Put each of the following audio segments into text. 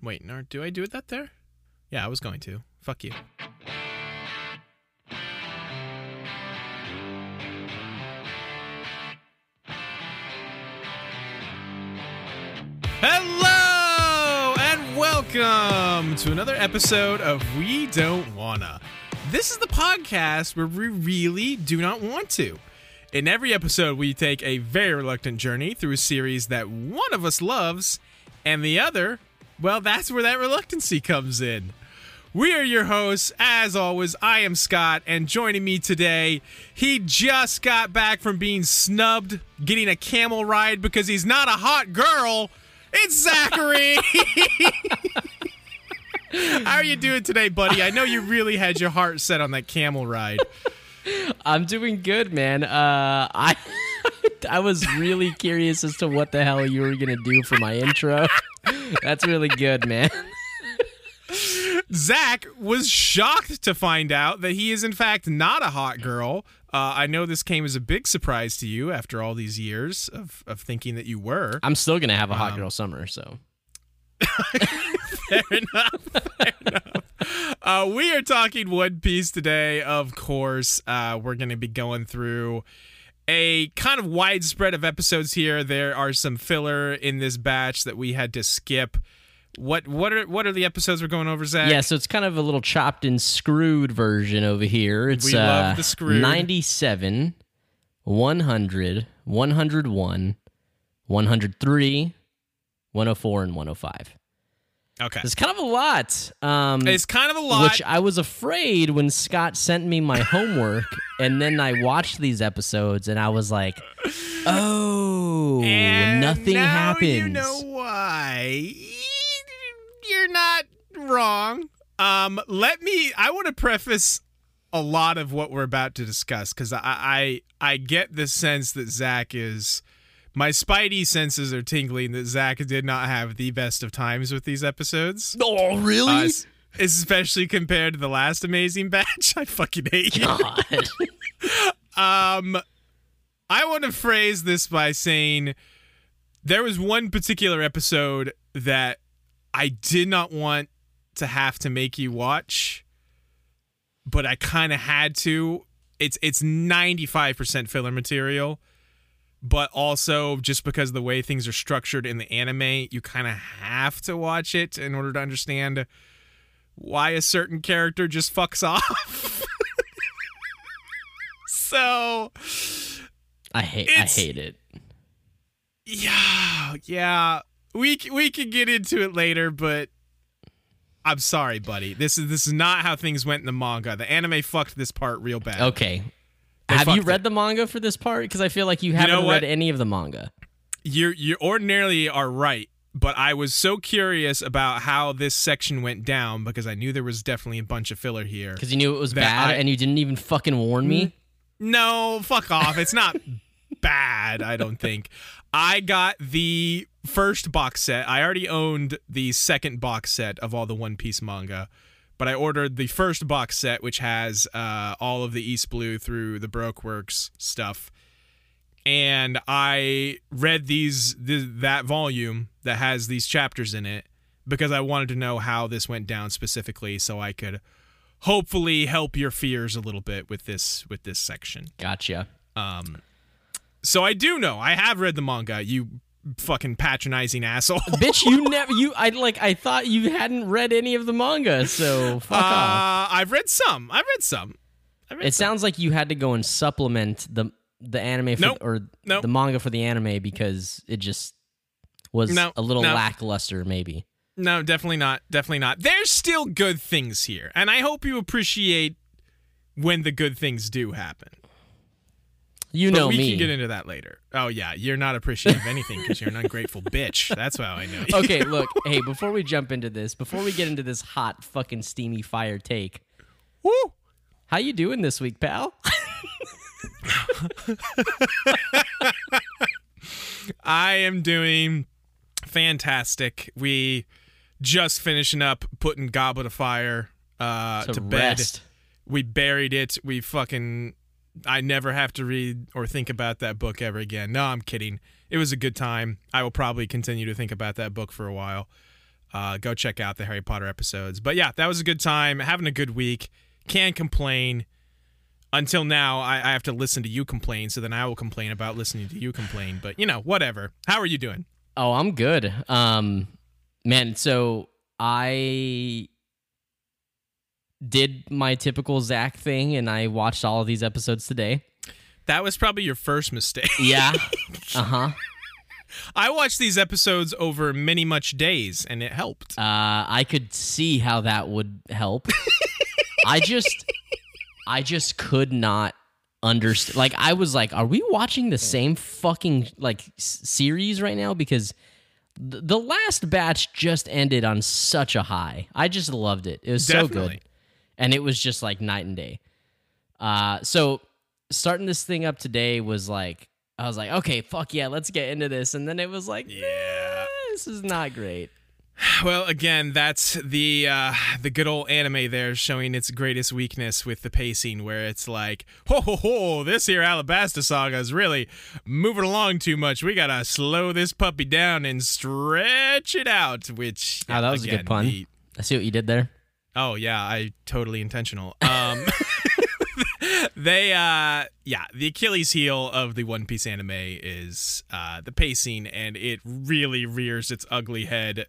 Wait, no, do I do it that there? Yeah, I was going to. Fuck you. Hello and welcome to another episode of We Don't Wanna. This is the podcast where we really do not want to. In every episode, we take a very reluctant journey through a series that one of us loves, and the other, well, that's where that reluctancy comes in. We are your hosts. As always, I am Scott, and joining me today, he just got back from being snubbed, getting a camel ride because he's not a hot girl. It's Zachary. How are you doing today, buddy? I know you really had your heart set on that camel ride. I'm doing good, man. Uh, I I was really curious as to what the hell you were gonna do for my intro. That's really good, man. Zach was shocked to find out that he is, in fact, not a hot girl. Uh, I know this came as a big surprise to you after all these years of, of thinking that you were. I'm still gonna have a hot Um, girl summer, so Fair enough. Fair enough. Uh, we are talking One Piece today, of course. Uh, we're going to be going through a kind of widespread of episodes here. There are some filler in this batch that we had to skip. What what are what are the episodes we're going over, Zach? yeah. So it's kind of a little chopped and screwed version over here. It's We love uh, the screwed. 97, 100, 101, 103, 104, and 105. Okay. It's kind of a lot. Um, It's kind of a lot. Which I was afraid when Scott sent me my homework, and then I watched these episodes, and I was like, "Oh, And nothing now happens." You know why? You're not wrong. Um, let me. I want to preface a lot of what we're about to discuss because I, I I get the sense that Zach is. My spidey senses are tingling that Zach did not have the best of times with these episodes. oh, really? Uh, especially compared to the last amazing batch. I fucking hate you. God. Um, I want to phrase this by saying there was one particular episode that I did not want to have to make you watch, but I kind of had to. It's it's 95% filler material, but also just because of the way things are structured in the anime, you kind of have to watch it in order to understand why a certain character just fucks off. so, I hate. I hate it. yeah, yeah, we we can get into it later, but I'm sorry, buddy. This is this is not how things went in the manga. The anime fucked this part real bad. Okay. Have you read it. the manga for this part? Because I feel like you haven't know read any of the manga. You you ordinarily are right, but I was so curious about how this section went down because I knew there was definitely a bunch of filler here. Because you knew it was bad, I- and you didn't even fucking warn me. No, fuck off. It's not bad, I don't think. I got the first box set. I already owned the second box set of all the One Piece manga, but I ordered the first box set, which has uh, all of the East Blue through the Baroque Works stuff. And I read these th- that volume that has these chapters in it because I wanted to know how this went down specifically, so I could hopefully help your fears a little bit with this with this section. Gotcha. Um, so I do know. I have read the manga. You fucking patronizing asshole. Bitch, you never. You. I like. I thought you hadn't read any of the manga, so fuck off. Uh, I've read some. I've read some. I've read It some. sounds like you had to go and supplement the the anime for, Nope. or Nope. the manga for the anime because it just was No. a little No. lackluster, maybe. No, definitely not. Definitely not. There's still good things here, and I hope you appreciate when the good things do happen. You But know we me. can get into that later. Oh yeah, you're not appreciative of anything because you're an ungrateful bitch. That's how I know. You. okay, look. Hey, before we jump into this, before we get into this hot fucking steamy fire take, Woo! how you doing this week, pal? I am doing fantastic. We just finishing up putting Goblet of Fire uh, to, to bed. We buried it. We fucking. I never have to read or think about that book ever again. No, I'm kidding. It was a good time. I will probably continue to think about that book for a while. uh, go check out the Harry Potter episodes. But yeah, that was a good time. Having a good week. Can't complain. Until now, I, I have to listen to you complain, so then I will complain about listening to you complain. But you know, whatever. How are you doing? Oh, I'm good. Um, man, so I did my typical Zach thing, and I watched all of these episodes today. That was probably your first mistake. Yeah. uh huh. I watched these episodes over many much days, and it helped. Uh, I could see how that would help. I just, I just could not understand. Like, I was like, "Are we watching the same fucking like s- series right now?" Because th- the last batch just ended on such a high. I just loved it. It was so good, and it was just like night and day. Uh, so starting this thing up today was like, I was like, okay, fuck yeah, let's get into this, and then it was like, Yeah. "Eh, this is not great. Well, again, that's the uh, the good old anime there showing its greatest weakness with the pacing, where it's like, ho ho ho, this here Alabasta saga is really moving along too much. We gotta slow this puppy down and stretch it out. Which Oh, that was a good pun. the- I see what you did there. Oh yeah, I totally intentional. Um they uh yeah, the Achilles heel of the One Piece anime is uh the pacing and it really rears its ugly head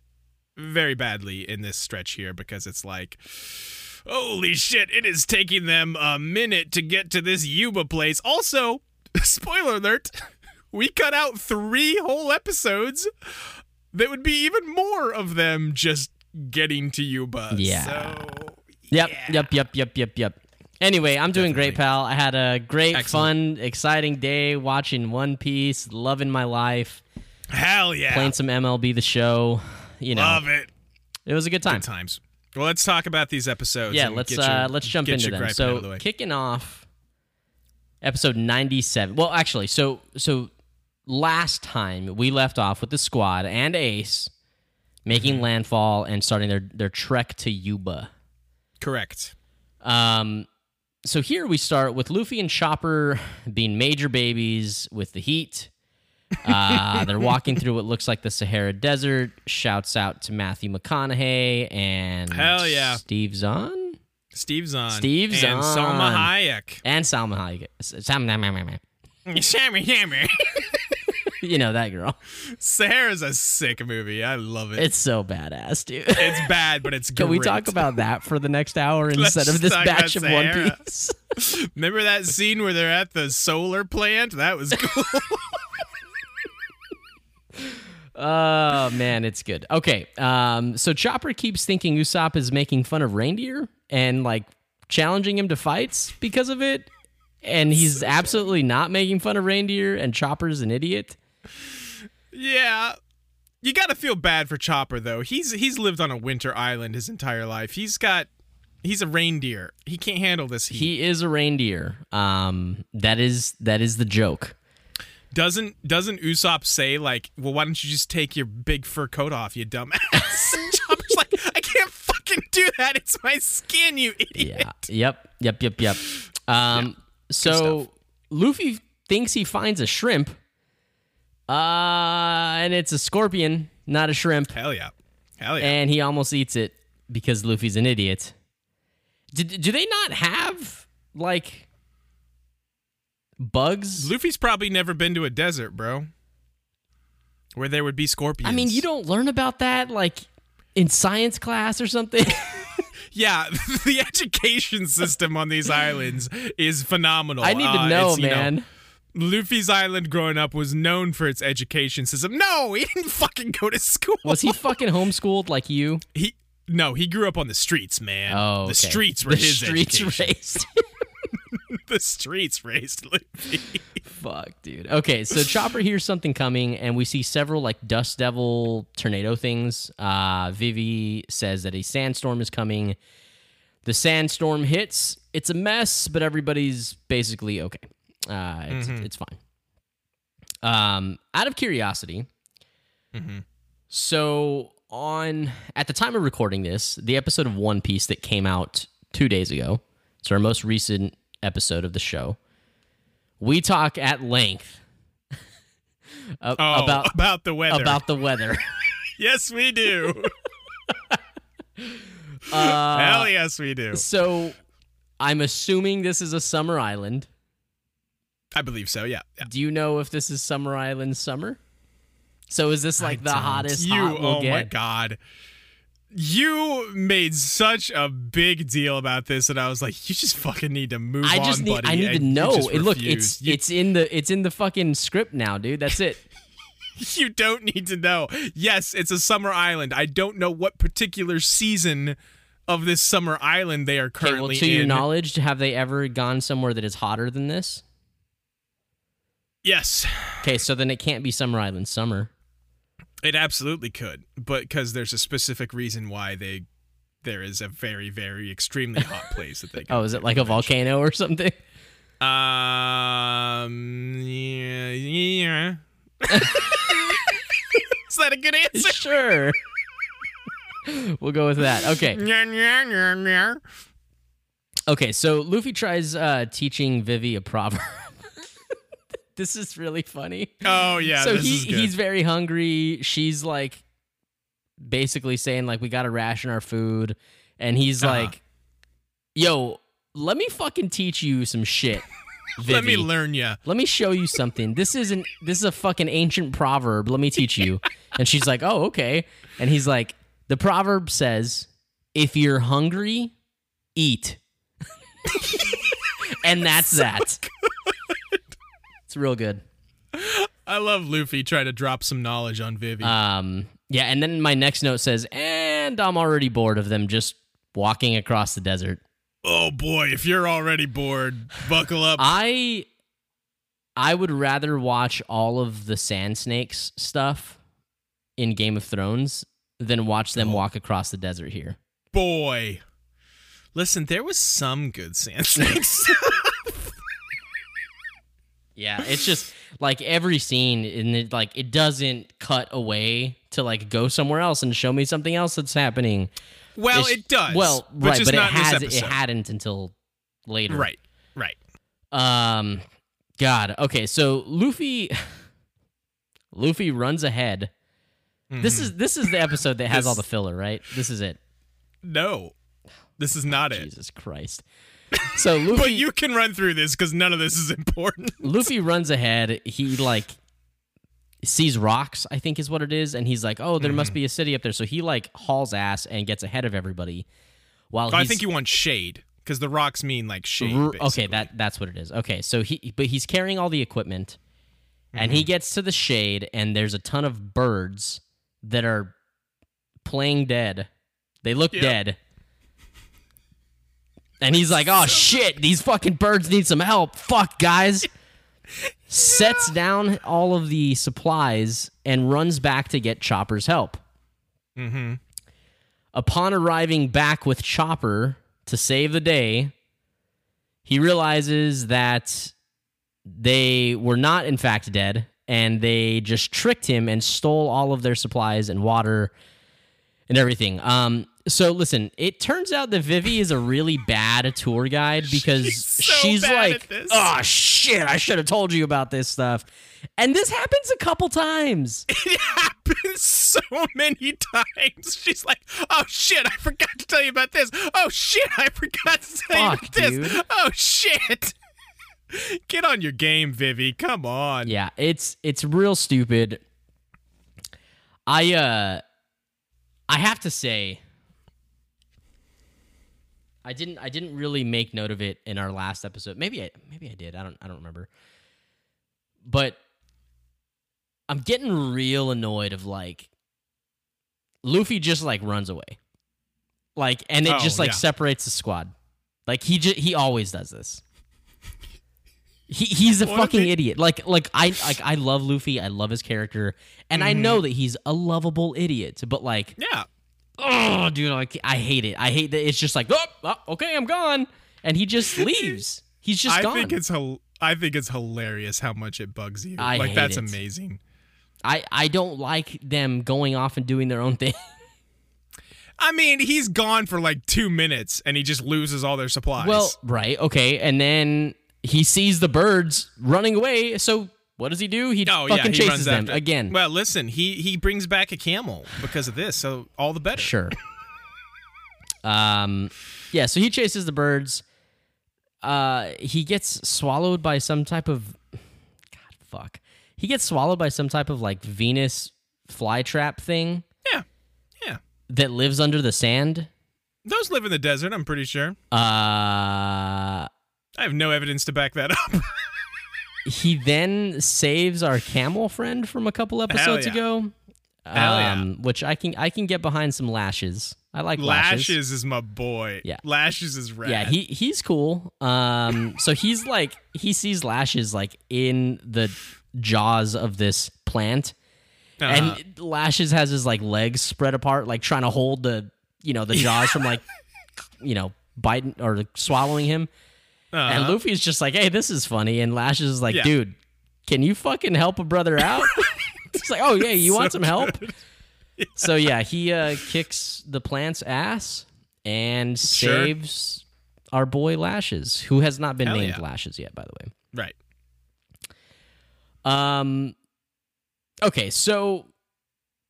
very badly in this stretch here because it's like holy shit, it is taking them a minute to get to this Yuba place. Also, spoiler alert, we cut out 3 whole episodes that would be even more of them just getting to Yuba. Yeah. So Yep, Yeah. yep, yep, yep, yep, yep. Anyway, I'm doing great, pal. I had a great, Excellent. fun, exciting day watching One Piece, loving my life, Hell yeah. playing some MLB The Show. You know, Love it. it was a good time. Good times. Well, let's talk about these episodes. Yeah, let's get your- uh, let's jump into them. griping out of the So way. kicking off episode 97. Well, actually, so so last time we left off with the squad and Ace making landfall and starting their their trek to Yuba. correct. Um, so here we start with Luffy and Chopper being major babies with the heat. Uh, they're walking through what looks like the Sahara Desert. Shouts out to Matthew McConaughey and Hell yeah. Steve Zahn Steve's on. Steve's and on. Salma Hayek. and Salma Hayek. Salma, Hammer. you know that girl. Sahara's a sick movie. I love it. It's so badass, dude. It's bad, but it's good. Can we talk about that for the next hour Let's instead of this batch of about One Sahara. Piece? Remember that scene where they're at the solar plant? That was cool. Oh man, it's good. Okay, um, so Chopper keeps thinking Usopp is making fun of reindeer and like challenging him to fights because of it, and he's absolutely not making fun of reindeer. And Chopper's an idiot. Yeah. You got to feel bad for Chopper though. He's he's lived on a winter island his entire life. He's got he's a reindeer. He can't handle this heat. He is a reindeer. Um, that is that is the joke. Doesn't doesn't Usopp say like, well, why don't you just take your big fur coat off, you dumbass? Chopper's like, I can't fucking do that. It's my skin, you idiot. Yeah. Yep. Yep. Yep. Yep. Um. So Luffy thinks he finds a shrimp. Uh, and it's a scorpion, not a shrimp. Hell yeah, hell yeah. and he almost eats it because Luffy's an idiot. Did, do they not have like bugs? Luffy's probably never been to a desert, bro, where there would be scorpions. I mean, you don't learn about that like in science class or something. Yeah, the education system on these islands is phenomenal. I need to Uh, know, you man. Luffy's island growing up was known for its education system. No, he didn't fucking go to school. Was he fucking homeschooled like you? He no, he grew up on the streets, man. Oh, the okay. streets were the his streets education. raised. the streets raised Luffy. Fuck, dude. Okay, so Chopper hears something coming, and we see several like dust devil tornado things. Uh, Vivi says that a sandstorm is coming. The sandstorm hits. It's a mess, but everybody's basically okay. Uh, it's, it's fine. Um, out of curiosity, so on at the time of recording this, the episode of One Piece that came out two days ago, so our most recent episode of the show. We talk at length a- Oh, about about the weather. about the weather. yes, we do. Uh, Hell yes, we do. So I'm assuming this is a summer island. I believe so. Yeah. yeah. Do you know if this is Summer Island summer? So is this like I the don't. hottest You. hot we'll oh get? my god. You made such a big deal about this, and I was like, "You just fucking need to move I on, just need buddy." I need to know. Look, it's you, it's in the it's in the fucking script now, dude. That's it. you don't need to know. Yes, it's a summer island. I don't know what particular season of this summer island they are Okay, well, currently to your knowledge, have they ever gone somewhere that is hotter than this? Yes, Okay, so then it can't be Summer Island summer. it absolutely could, but because there's a specific reason why they there is a very very extremely hot place that they. Go Oh, is it like a volcano or something? Um. Yeah. yeah. Is that a good answer? sure. we'll go with that. Okay. Okay, so Luffy tries uh, teaching Vivi a proverb. This is really funny. Oh yeah. so he he's very hungry. She's like basically saying like we got to ration our food and he's Uh-huh. like yo, let me fucking teach you some shit. Let me learn ya. Let me show you something. This isn't this is a fucking ancient proverb. Let me teach you. And she's like, "Oh, okay." And he's like, "The proverb says, if you're hungry, eat." and that's that. It's real good. I love Luffy trying to drop some knowledge on Vivi. Um, yeah, and then my next note says, "And I'm already bored of them just walking across the desert." oh boy, if you're already bored, buckle up. I I would rather watch all of the sand snakes stuff in Game of Thrones than watch them walk across the desert here. boy. Listen, there was some good sand snakes. Yeah, it's just like every scene and it like it doesn't cut away to like go somewhere else and show me something else that's happening. well, It's- it does. Well, but right, but it has it hadn't until later. Right, right. Um, God. Okay, so Luffy, Luffy runs ahead. This is this is the episode that has all the Mm-hmm. Filler, right? This is it. No, this is not it. Jesus Christ. So Luffy, But you can run through this because none of this is important. Luffy runs ahead. He like sees rocks, I think is what it is, and he's like, "Oh, there Mm-hmm. must be a city up there." So he like hauls ass and gets ahead of everybody. While I think you want shade because the rocks mean like shade. R- okay, that that's what it is. Okay, so he but he's carrying all the equipment, and Mm-hmm. he gets to the shade, and there's a ton of birds that are playing dead. They look Yep. dead. And he's like, "Oh shit, these fucking birds need some help. Fuck, guys." Sets down all of the supplies and runs back to get Chopper's help. Mm-hmm. Upon arriving back with Chopper to save the day, he realizes that they were not, in fact, dead, and they just tricked him and stole all of their supplies and water and everything. Um, so listen, it turns out that Vivi is a really bad tour guide because She's so she's like, "Oh shit, I should have told you about this stuff," and this happens a couple times. It happens so many times. She's like, "Oh shit, I forgot to tell you about this. Oh shit, I forgot to tell Fuck, you about this. dude. Oh shit." Get on your game, Vivi. Come on. Yeah, it's it's real stupid. I uh I have to say I didn't I didn't really make note of it in our last episode. Maybe I maybe I did. I don't I don't remember. But I'm getting real annoyed of like Luffy just like runs away. Like and it Oh, just like yeah. separates the squad. Like he just he always does this. He he's a What fucking they- idiot. Like like I like I love Luffy. I love his character, and I Mm-hmm. know that he's a lovable idiot. But like, Yeah. Oh, dude, like I hate it. I hate that it's just like, oh, oh, okay, I'm gone, and he just leaves. He's just I gone. think it's I think it's hilarious how much it bugs you. I like that's it. amazing. I I don't like them going off and doing their own thing. I mean, he's gone for like two minutes and he just loses all their supplies. Well, right, okay, and then he sees the birds running away, so What does he do? He Oh fucking yeah, he chases them after. again. Well, listen, he he brings back a camel because of this, so all the better. Sure. um, yeah. So he chases the birds. Uh, he gets swallowed by some type of. God, fuck. He gets swallowed by some type of like Venus flytrap thing Yeah, yeah. that lives under the sand. Those live in the desert. I'm pretty sure. Uh, I have no evidence to back that up. he then saves our camel friend from a couple episodes yeah. ago. Hell yeah. um, which I can I can get behind some lashes. I like lashes. Lashes is my boy. Yeah. Lashes is rad. Yeah, he he's cool. Um, so he's like he sees lashes like in the jaws of this plant, Uh-huh. and lashes has his like legs spread apart, like trying to hold the you know the jaws from like you know biting or swallowing him. And Uh-huh. Luffy's just like, hey, this is funny, and Lashes is like, Yeah. dude, can you fucking help a brother out? He's like, oh yeah, you want So some help? So yeah, he uh, kicks the plant's ass and Sure. saves our boy Lashes, who has not been Hell named yeah. Lashes yet, by the way. right. Um. Okay, so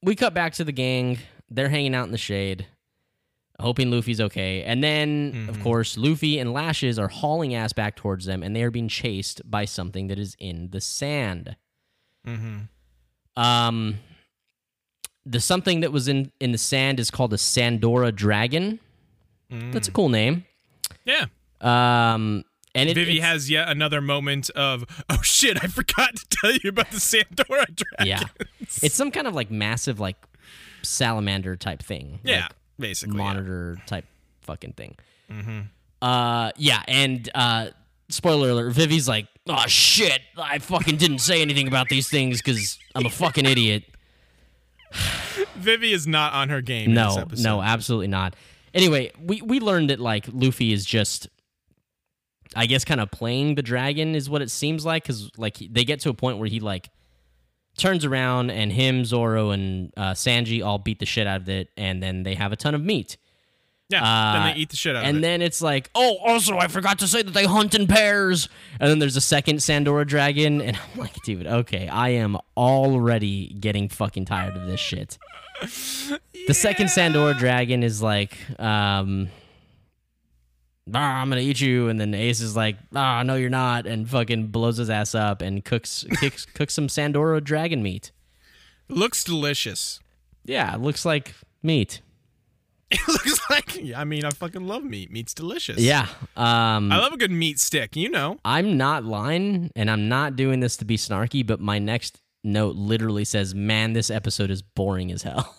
we cut back to the gang. They're hanging out in the shade, hoping Luffy's okay. And then, of course, Luffy and Lashes are hauling ass back towards them, and they are being chased by something that is in the sand. Mm-hmm. Um, the something that was in in the sand is called a Sandora dragon. That's a cool name. Yeah. Um, and it, Vivi has yet another moment of, oh shit, I forgot to tell you about the Sandora dragon. yeah, it's some kind of like massive like salamander type thing. Yeah, like, basically. yeah. monitor type fucking thing. Uh, yeah, and uh, spoiler alert: Vivi's like, "Oh shit, I fucking didn't say anything about these things because I'm a fucking idiot." Vivi is not on her game. in this No, episode. no, absolutely not. Anyway, we we learned that like Luffy is just, I guess, kind of playing the dragon is what it seems like because like they get to a point where he like turns around and him, Zoro, and uh, Sanji all beat the shit out of it, and then they have a ton of meat. Yeah, Uh, then they eat the shit out and of it. And then it's like, oh, also I forgot to say that they hunt in pairs. And then there's a second Sandora dragon, and I'm like, dude, okay, I am already getting fucking tired of this shit. The second Sandora dragon is like, um, "Ah, I'm gonna eat you, and then Ace is like, ah, no, you're not, and fucking blows his ass up and cooks cooks, cooks some Sandora dragon meat. Looks delicious. Yeah, it looks like meat. It looks like. I mean, I fucking love meat. Meat's delicious. Yeah. Um, I love a good meat stick. You know. I'm not lying, and I'm not doing this to be snarky, but my next note literally says, "Man, this episode is boring as hell."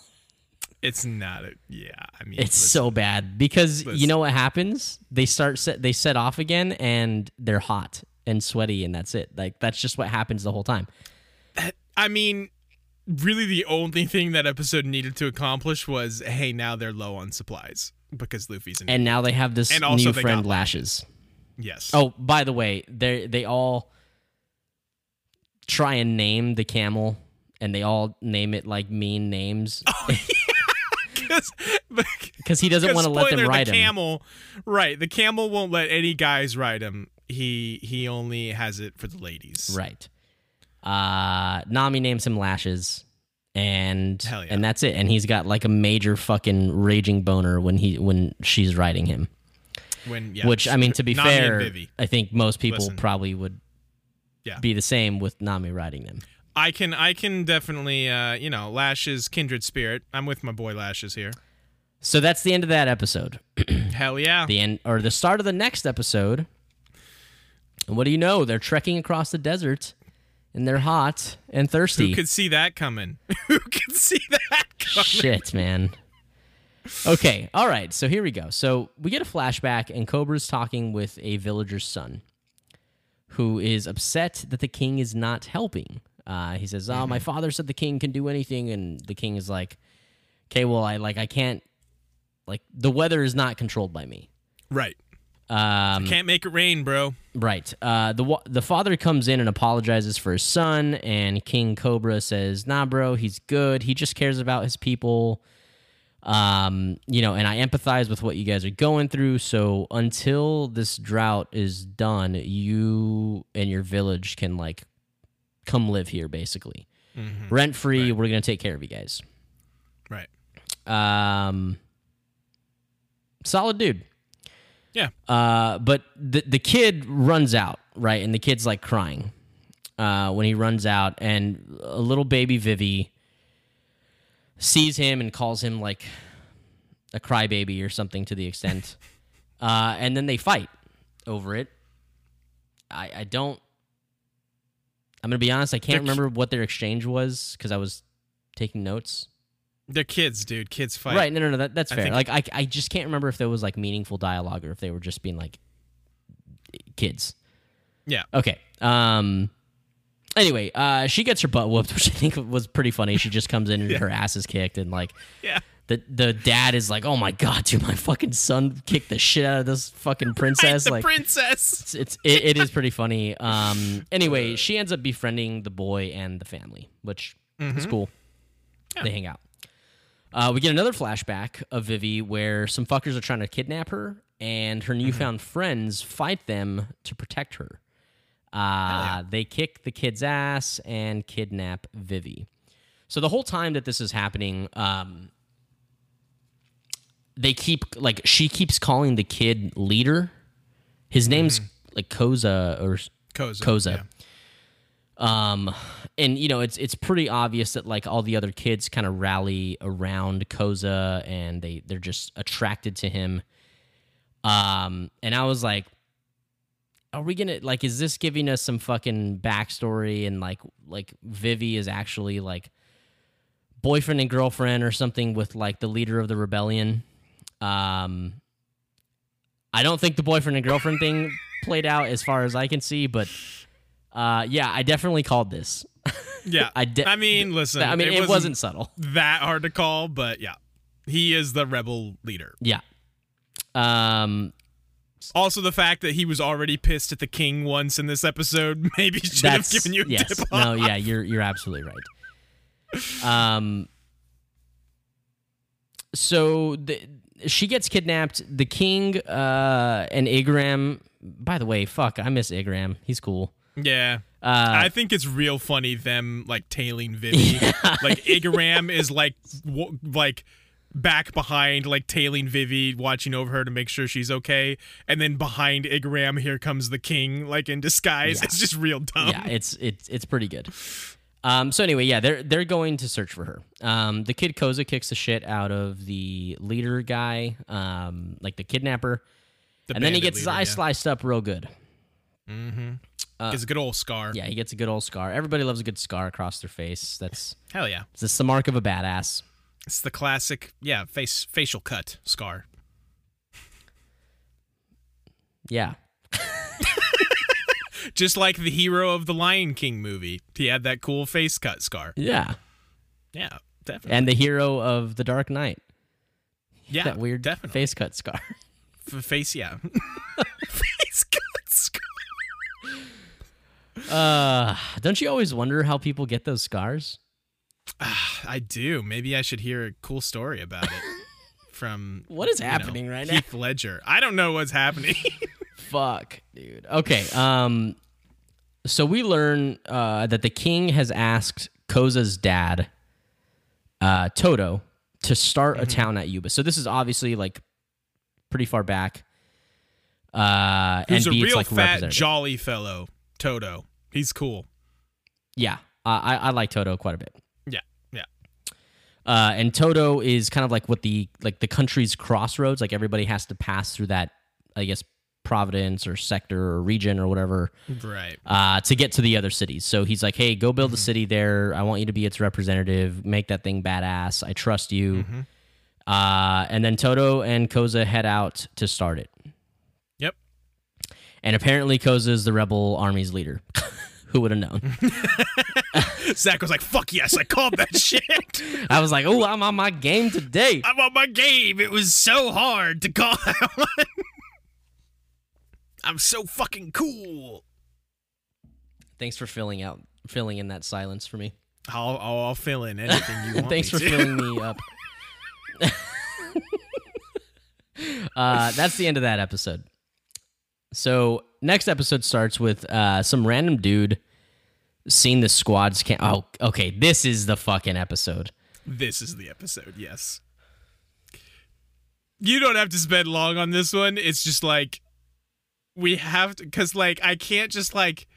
It's not a. Yeah, I mean, It's listen, so bad because you know what happens? They start set, they set off again, and they're hot and sweaty, and that's it. Like that's just what happens the whole time. I mean, really, the only thing that episode needed to accomplish was, hey, now they're low on supplies because Luffy's in. And now they have this And new friend Lashes. yes. Oh, by the way, they they all try and name the camel, and they all name it like mean names oh, because because he doesn't want to let them ride the him. camel, right? The camel won't let any guys ride him. He he only has it for the ladies. Right. Uh, Nami names him Lashes, and yeah. and that's it. And he's got like a major fucking raging boner when he when she's riding him. When yeah, Which I mean, to be Nami fair, I think most people Listen. probably would Yeah. be the same with Nami riding them. I can I can definitely uh you know Lash's kindred spirit. I'm with my boy Lashes here. So that's the end of that episode. Hell yeah. The end or the start of the next episode. And what do you know? They're trekking across the desert, and they're hot and thirsty. Who could see that coming? Who could see that coming? Shit, man. Okay, all right. So here we go. So we get a flashback, and Cobra's talking with a villager's son, who is upset that the king is not helping. Uh, he says, "Oh, my father said the king can do anything," and the king is like, "Okay, well, I like I can't. Like the weather is not controlled by me." Right. Um, Can't make it rain, bro. Right. Uh, the wa- the father comes in and apologizes for his son, and King Cobra says, "Nah, bro, he's good. He just cares about his people." Um, you know, and I empathize with what you guys are going through. So until this drought is done, you and your village can like come live here, basically. Rent free. We're gonna take care of you guys. Right. Um, solid dude. Yeah. Uh, but the the kid runs out, right? And the kid's like crying uh, when he runs out, and a little baby Vivi sees him and calls him like a crybaby or something to the extent. uh, and then they fight over it. I I don't. I'm gonna be honest. I can't They're- remember what their exchange was because I was taking notes. They're kids, dude. Kids fight. Right? No, no, no. That, that's I fair. Like I I just can't remember if there was like meaningful dialogue or if they were just being like kids. Yeah. Okay. Um. Anyway, uh, she gets her butt whooped, which I think was pretty funny. She just comes in and her ass is kicked, and like Yeah. the the dad is like, "Oh my god, dude, my fucking son kicked the shit out of this fucking princess." the like princess. it's, it's it, it is pretty funny. Um. Anyway, she ends up befriending the boy and the family, which is cool. They hang out. Uh, we get another flashback of Vivi where some fuckers are trying to kidnap her, and her newfound friends fight them to protect her. Uh, They kick the kid's ass and kidnap Vivi. So the whole time that this is happening, um, they keep like she keeps calling the kid leader. His name's like Koza or Koza. Koza. Yeah. Um, and you know, it's it's pretty obvious that like all the other kids kind of rally around Koza and they they're just attracted to him. Um, and I was like, are we gonna like? Is this giving us some fucking backstory and like like Vivi is actually like boyfriend and girlfriend or something with like the leader of the rebellion? Um, I don't think the boyfriend and girlfriend thing played out as far as I can see, but uh, yeah, I definitely called this. Yeah. I de- I mean, listen. I mean, it, wasn't, subtle. that hard to call, but yeah, he is the rebel leader. Yeah. Um, Also, the fact that he was already pissed at the king once in this episode maybe should have that's given you a yes. tip No, yeah, you're you're absolutely right. Um. So the, she gets kidnapped. The king uh, and Igaram. By the way, fuck, I miss Igaram. He's cool. Yeah. Uh, I think it's real funny them like tailing Vivi. like Igaram is like w- like back behind like tailing Vivi, watching over her to make sure she's okay, and then behind Igaram, here comes the king like in disguise. Yeah. It's just real dumb. yeah, it's it's it's pretty good. Um, so anyway, yeah, they're they're going to search for her. Um, the kid Koza kicks the shit out of the leader guy, um, like the kidnapper, The and then he gets his leader, eye yeah. sliced up real good. Mm hmm. It's a good old scar. Yeah, he gets a good old scar. Everybody loves a good scar across their face. That's Hell yeah. that's the mark of a badass. It's the classic, yeah, face facial cut scar. Yeah, Just like the hero of the Lion King movie, he had that cool face cut scar. yeah. Yeah, definitely. And the hero of the Dark Knight, yeah, that weird definitely face cut scar. F- face. Yeah, face cut scar. Uh, don't you always wonder how people get those scars? I do. Maybe I should hear a cool story about it from What is you know, happening right now? Heath Ledger. I don't know what's happening. Fuck, dude. Okay. Um, so we learn uh, that the king has asked Koza's dad, uh, Toto, to start Mm-hmm. a town at Yuba. So this is obviously like pretty far back. Uh, Who's and a B, it's real like fat, jolly fellow, Toto. He's cool. yeah, I I like Toto quite a bit. Uh, and Toto is kind of like what the like the country's crossroads. Like everybody has to pass through that, I guess, providence or sector or region or whatever Right. uh, to get to the other cities. So he's like, "Hey, go build a city there. I want you to be its representative. Make that thing badass. I trust you." Uh, and then Toto and Koza head out to start it. Yep. And apparently, Koza is the rebel army's leader. Who would have known? Zach was like, "Fuck yes, I called that shit. I was like, "Oh, I'm on my game today." I'm on my game. It was so hard to call that one. I'm so fucking cool. Thanks for filling out, filling in that silence for me. I'll, I'll, I'll fill in anything you want. Thanks for to. filling me up. uh, that's the end of that episode. So next episode starts with uh, some random dude seen the squads can Oh, okay. This is the fucking episode. This is the episode, yes. You don't have to spend long on this one. It's just like we have to cuz like I can't just like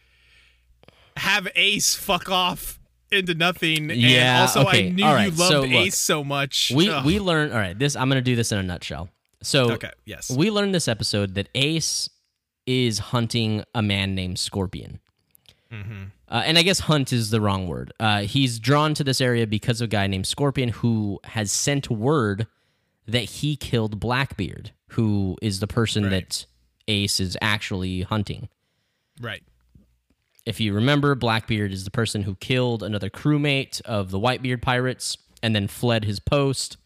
have Ace fuck off into nothing and Yeah, also okay, I knew all you loved so look, Ace so much. We Ugh. we learn. All right. This I'm gonna do this in a nutshell. So Okay, yes. we learned this episode that Ace is hunting a man named Scorpion. Mm-hmm. Uh, and I guess hunt is the wrong word. Uh, he's drawn to this area because of a guy named Scorpion who has sent word that he killed Blackbeard, who is the person Right. that Ace is actually hunting. right. If you remember, Blackbeard is the person who killed another crewmate of the Whitebeard pirates and then fled his post.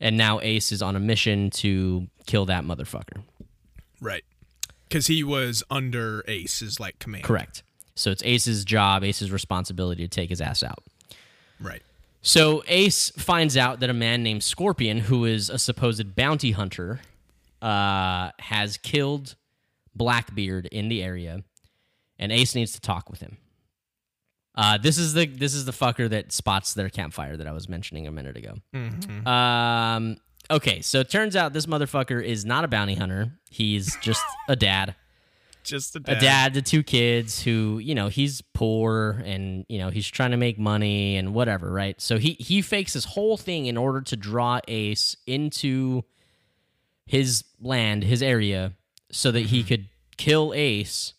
And now Ace is on a mission to kill that motherfucker. Right. Cuz he was under Ace's like command. Correct. So it's Ace's job, Ace's responsibility to take his ass out. Right. So Ace finds out that a man named Scorpion, who is a supposed bounty hunter, uh, has killed Blackbeard in the area, and Ace needs to talk with him. Uh, this is the this is the fucker that spots their campfire that I was mentioning a minute ago. Mm-hmm. Um, okay, so it turns out this motherfucker is not a bounty hunter. He's just a dad Just a a dad. dad to two kids who you know he's poor and you know he's trying to make money and whatever right so he he fakes this whole thing in order to draw ace into his land his area so that he mm-hmm. could kill ace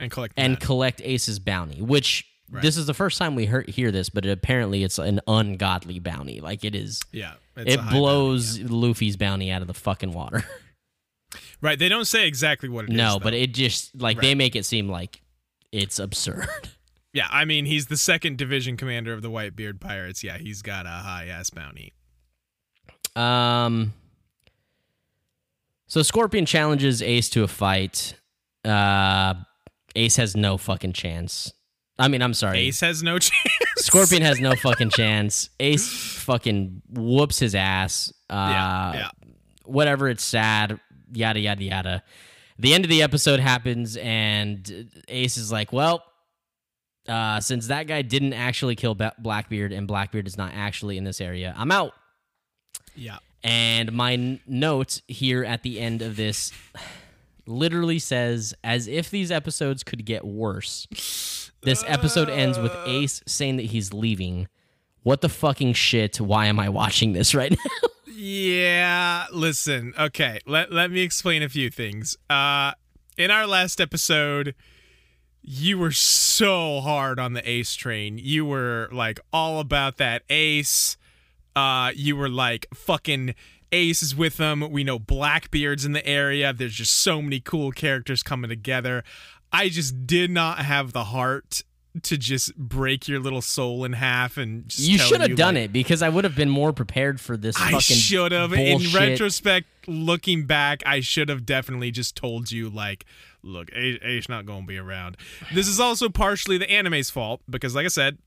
and collect and that. collect ace's bounty which Right. this is the first time we hear, hear this but apparently it's an ungodly bounty like it is yeah. It's it high bounty, blows luffy's bounty out of the fucking water. Right. They don't say exactly what it is. no but it just like they make it seem like it's absurd Yeah, I mean, he's the second division commander of the Whitebeard Pirates. Yeah, he's got a high ass bounty. Um. So Scorpion challenges Ace to a fight. Uh, Ace has no fucking chance. I mean, I'm sorry. Ace has no chance. Scorpion has no fucking chance. Ace fucking whoops his ass. Uh, yeah, yeah. Whatever. It's sad. Yada yada yada. The end of the episode happens, and Ace is like, "Well, uh, since that guy didn't actually kill Blackbeard, and Blackbeard is not actually in this area, I'm out." Yeah. And my n- note here at the end of this literally says, as if these episodes could get worse. This episode ends with Ace saying that he's leaving. What the fucking shit? Why am I watching this right now? Yeah, listen. Okay, let let me explain a few things. Uh in our last episode, you were so hard on the Ace train. You were like all about that Ace. Uh you were like fucking Ace is with them. We know Blackbeard's in the area. There's just so many cool characters coming together. I just did not have the heart to just break your little soul in half and just you should have done like, it because I would have been more prepared for this I should have. In retrospect, looking back, I should have definitely just told you, like, look, A- Ace not going to be around. This is also partially the anime's fault because, like I said,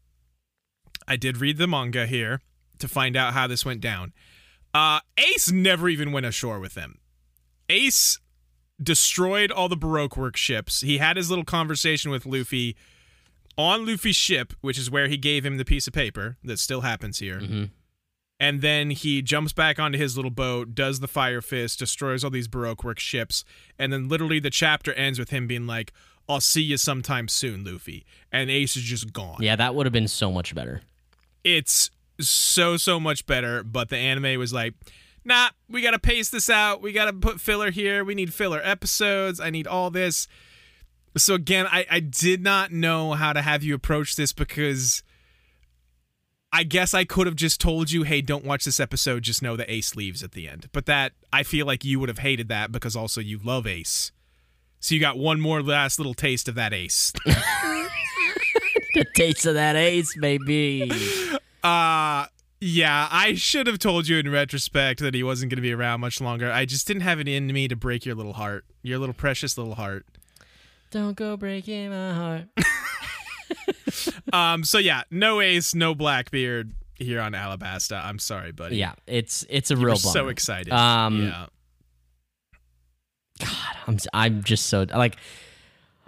I did read the manga here to find out how this went down. Uh, Ace never even went ashore with them. Ace destroyed all the Baroque work ships. He had his little conversation with Luffy on Luffy's ship, which is where he gave him the piece of paper that still happens here. Mhm. And then he jumps back onto his little boat, does the fire fist, destroys all these Baroque work ships, and then literally the chapter ends with him being like, I'll see you sometime soon, Luffy. And Ace is just gone. Yeah, that would have been so much better. It's so, so much better, but the anime was like, nah, we gotta pace this out. We gotta put filler here. We need filler episodes. I need all this. So again, I, I did not know how to have you approach this because I guess I could have just told you, hey, don't watch this episode. Just know that Ace leaves at the end. But that I feel like you would have hated that because also you love Ace. So you got one more last little taste of that Ace. The taste of that ace, baby. Uh yeah, I should have told you in retrospect that he wasn't going to be around much longer. I just didn't have it in me to break your little heart, your little precious little heart. Don't go breaking my heart. Um, so yeah, no Ace, no Blackbeard here on Alabasta. I'm sorry, buddy. Yeah, it's it's a You real were bummer. so excited. Um, yeah, God, I'm I'm just so like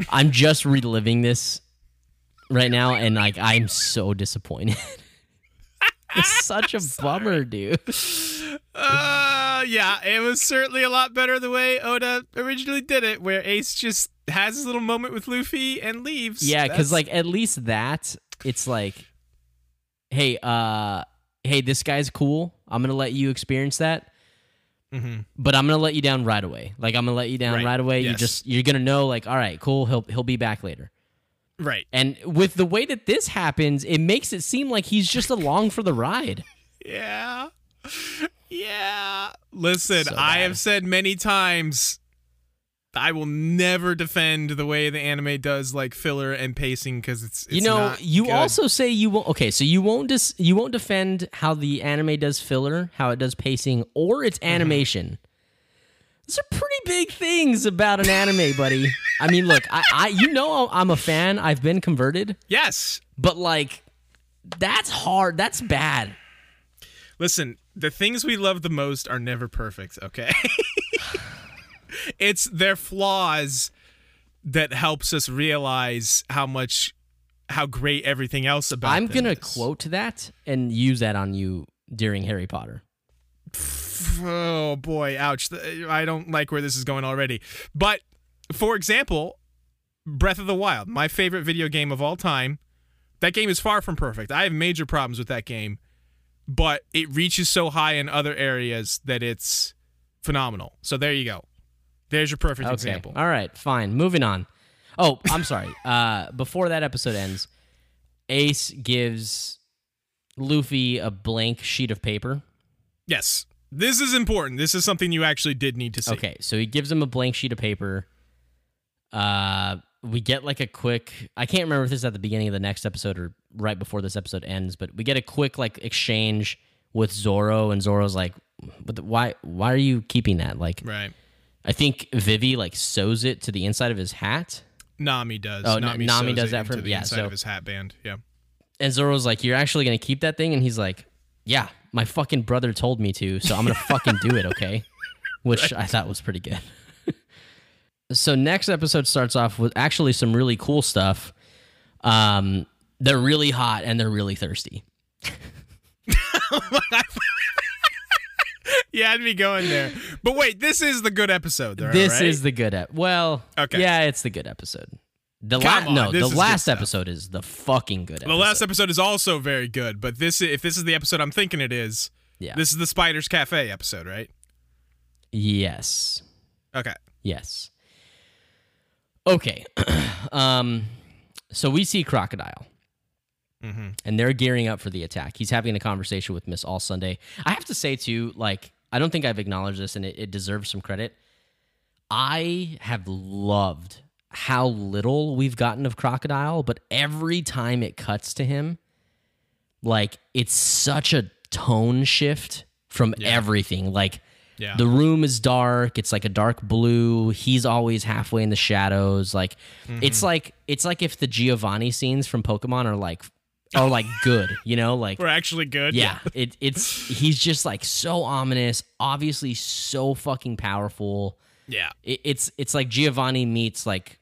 I'm just reliving this right now, and like I'm so disappointed. it's such a bummer, dude. Uh, yeah, it was certainly a lot better the way Oda originally did it, where Ace just has his little moment with Luffy and leaves. Yeah, because like at least that it's like, hey, uh, hey, this guy's cool. I'm gonna let you experience that. Mhm. But I'm gonna let you down right away. Like I'm gonna let you down Right, right, away. You just you're gonna know like, all right, cool. He'll he'll be back later. Right. And with the way that this happens, it makes it seem like he's just along for the ride. Yeah. Yeah. Listen, So I have said many times I will never defend the way the anime does like filler and pacing because it's, it's you know, you good. also say you won't. Okay, so you won't dis, you won't defend how the anime does filler, how it does pacing, or its Mm-hmm. Those are pretty big things about an anime, buddy. I mean, look, I, I you know I'm a fan. I've been converted, yes. but like, that's hard. That's bad. Listen, the things we love the most are never perfect, okay? it's their flaws that helps us realize how much how great everything else about I'm gonna is. quote that and use that on you during Harry Potter. Oh boy, ouch. I don't like where this is going already. But for example, Breath of the Wild, my favorite video game of all time. That game is far from perfect. I have major problems with that game, but it reaches so high in other areas that it's phenomenal. So there you go. There's your perfect Okay. example. All right. Fine. Moving on. Oh, I'm sorry. Uh, before that episode ends, Ace gives Luffy a blank sheet of paper. Yes. This is important. This is something you actually did need to see. Okay, so he gives him a blank sheet of paper. Uh, we get like a quick. I can't remember if this is at the beginning of the next episode or right before this episode ends, but we get a quick like exchange with Zoro, and Zoro's like, "But the- why? Why are you keeping that?" Like, Right. I think Vivi like sews it to the inside of his hat, Nami does. Oh, Nami, Nami sews does that for him? the Yeah, inside so- of his hat band. Yeah. and Zoro's like, "You're actually gonna keep that thing?" And he's like, "Yeah, my fucking brother told me to, so I'm gonna fucking do it." Okay, which I thought was pretty good. so next episode starts off with actually some really cool stuff. Um, they're really hot and they're really thirsty. You had me going there. But wait, this is the good episode, though. this right? is the good ep. Well, Okay. yeah, it's the good episode. The Come la- on, no, the last episode is the fucking good. the last episode is also very good. But this, if this is the episode I'm thinking it is, yeah. this is the Spiders Cafe episode, right? yes. Okay. Yes. Okay. um, so we see Crocodile. Mm-hmm. And they're gearing up for the attack. He's having a conversation with Miss All Sunday. I have to say, too, like, I don't think I've acknowledged this and it, it deserves some credit. I have loved how little we've gotten of Crocodile, but every time it cuts to him, like, it's such a tone shift from everything. Like, Yeah. the room is dark. It's like a dark blue. He's always halfway in the shadows. Like mm-hmm. it's like it's like if the Giovanni scenes from Pokemon are like are like good, you know, like We're actually good. yeah, it, it's he's just like so ominous, obviously so fucking powerful. Yeah. It, it's it's like Giovanni meets like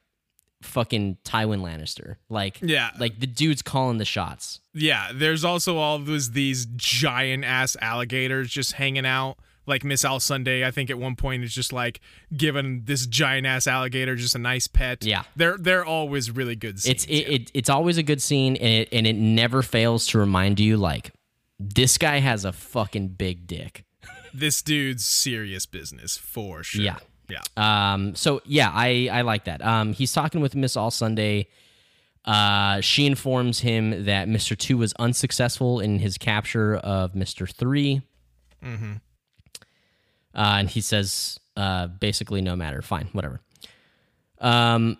fucking Tywin Lannister. Like Yeah. like the dude's calling the shots. Yeah. There's also all those these giant ass alligators just hanging out. Like Miss All Sunday, I think at one point is just like giving this giant ass alligator just a nice pet. Yeah. They're they're always really good scenes. It's it, it it's always a good scene and it and it never fails to remind you like this guy has a fucking big dick. this dude's serious business for sure. Yeah. Yeah. Um so yeah, I I like that. Um he's talking with Miss All Sunday. Uh she informs him that Mr. 2 was unsuccessful in his capture of Mr. 3. Mhm. Uh and he says uh basically no matter, fine, whatever. Um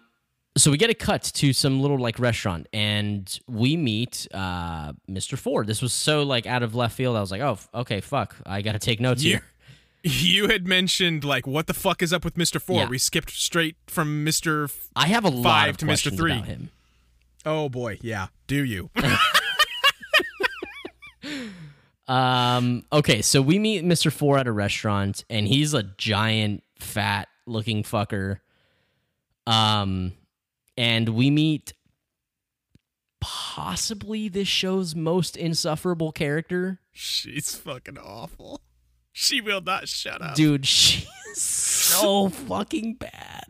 so we get a cut to some little like restaurant and we meet uh Mr. Four. This was so like out of left field. I was like, "Oh, okay, fuck. I got to take notes You, here." You had mentioned like what the fuck is up with Mr. Four? Yeah. We skipped straight from Mr. F- I have a lot Five of to Mr. questions Three. about him. oh boy, yeah. Do you? Um. Okay, so we meet Mr. Four at a restaurant, and he's a giant, fat looking fucker. Um, and we meet possibly this show's most insufferable character. She's fucking awful. She will not shut up. Dude, she is so fucking bad.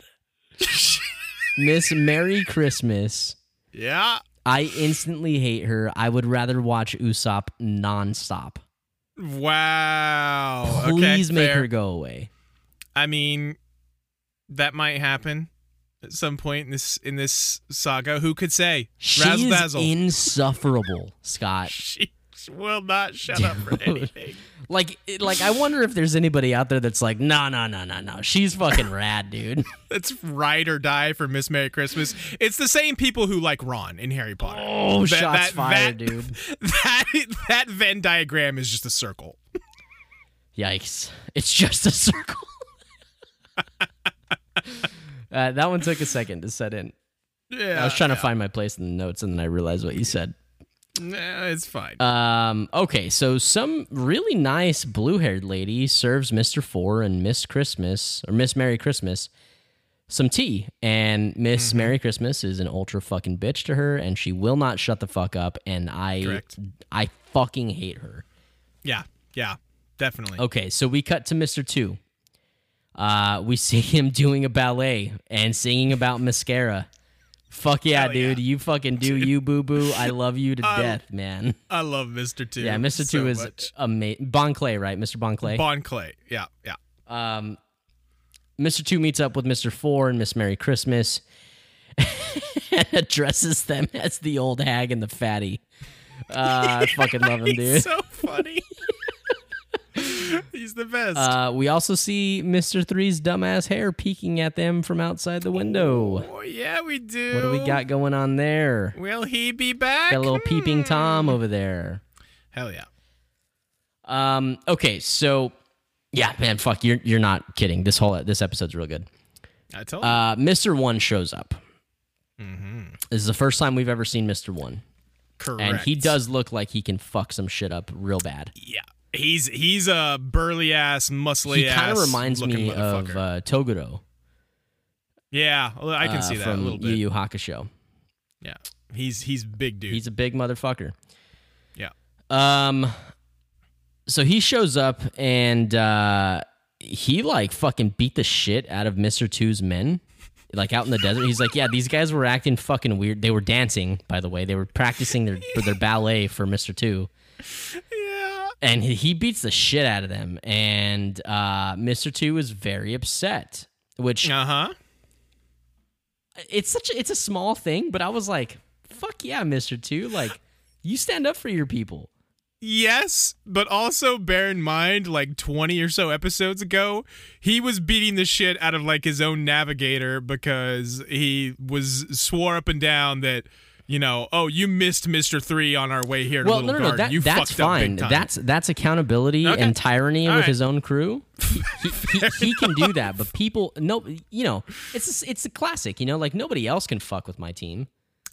Miss Merry Christmas. yeah. I instantly hate her. I would rather watch Usopp nonstop. Wow. Please okay, make fair. her go away. I mean, that might happen at some point in this in this saga. Who could say? She Razzle is dazzle. insufferable, Scott. she will not shut up for anything. Like, it- like I wonder if there's anybody out there that's like, no, no, no, no, no. She's fucking rad, dude. That's ride or die for Miss Merry Christmas. It's the same people who like Ron in Harry Potter. Oh, That- shots that- fired, that- dude. That that Venn diagram is just a circle. Yikes! It's just a circle. uh, that one took a second to set in. Yeah, I was trying to find my place in the notes, and then I realized what you said. Nah, it's fine. Um, okay, so some really nice blue-haired lady serves Mister Four and Miss Christmas or Miss Merry Christmas some tea, and Miss Mm-hmm. Merry Christmas is an ultra fucking bitch to her, and she will not shut the fuck up, and I, Correct. I fucking hate her. yeah, yeah, definitely. Okay, so we cut to Mister Two. Uh, we see him doing a ballet and singing about mascara. Fuck yeah, Hell yeah. dude! You fucking do you, boo boo. I love you to Um, death, man. I love Mister Two. Yeah, Mr. so Two is amazing. Bon Clay, right? Mr. Bon Clay. Bon Clay. Yeah, yeah. um, Mr. Two meets up with Mr. Four and Miss Merry Christmas and addresses them as the old hag and the fatty. Uh, I fucking love him, dude. so funny. He's the best. Uh, we also see Mr. Three's dumbass hair peeking at them from outside the window. oh yeah, we do. What do we got going on there? Will he be back? Got a little peeping Tom over there. Hell yeah. Um, okay, so yeah, man, fuck, you're you're not kidding. This whole this episode's real good. I told you. Uh, Mr. One shows up. Mm-hmm. This is the first time we've ever seen Mr. One. Correct. And he does look like he can fuck some shit up real bad. Yeah. He's he's a burly ass, muscly He ass. kind of reminds me of uh, Toguro. yeah, I can uh, see that a little bit. Yu Yu Hakusho. Yeah, he's he's big dude. He's a big motherfucker. yeah. Um, so he shows up and uh, he like fucking beat the shit out of Mister Two's men, like out in the desert. He's like, yeah, these guys were acting fucking weird. They were dancing, by the way. They were practicing their their ballet for Mister Two. And he- beats the shit out of them. And uh, mr 2 is very upset which Uh huh. it's such a, it's a small thing but i was like fuck yeah mr 2 like you stand up for your people. Yes, but also bear in mind, like 20 or so episodes ago, he was beating the shit out of like his own navigator because he was swore up and down that, you know, oh, you missed Mister Three on our way here to well no Little no no Garden. that, you that's fucked up fine that's that's accountability Okay. and tyranny All with right. his own crew he, he, he, can do that but people no you know it's it's a classic you know like nobody else can fuck with my team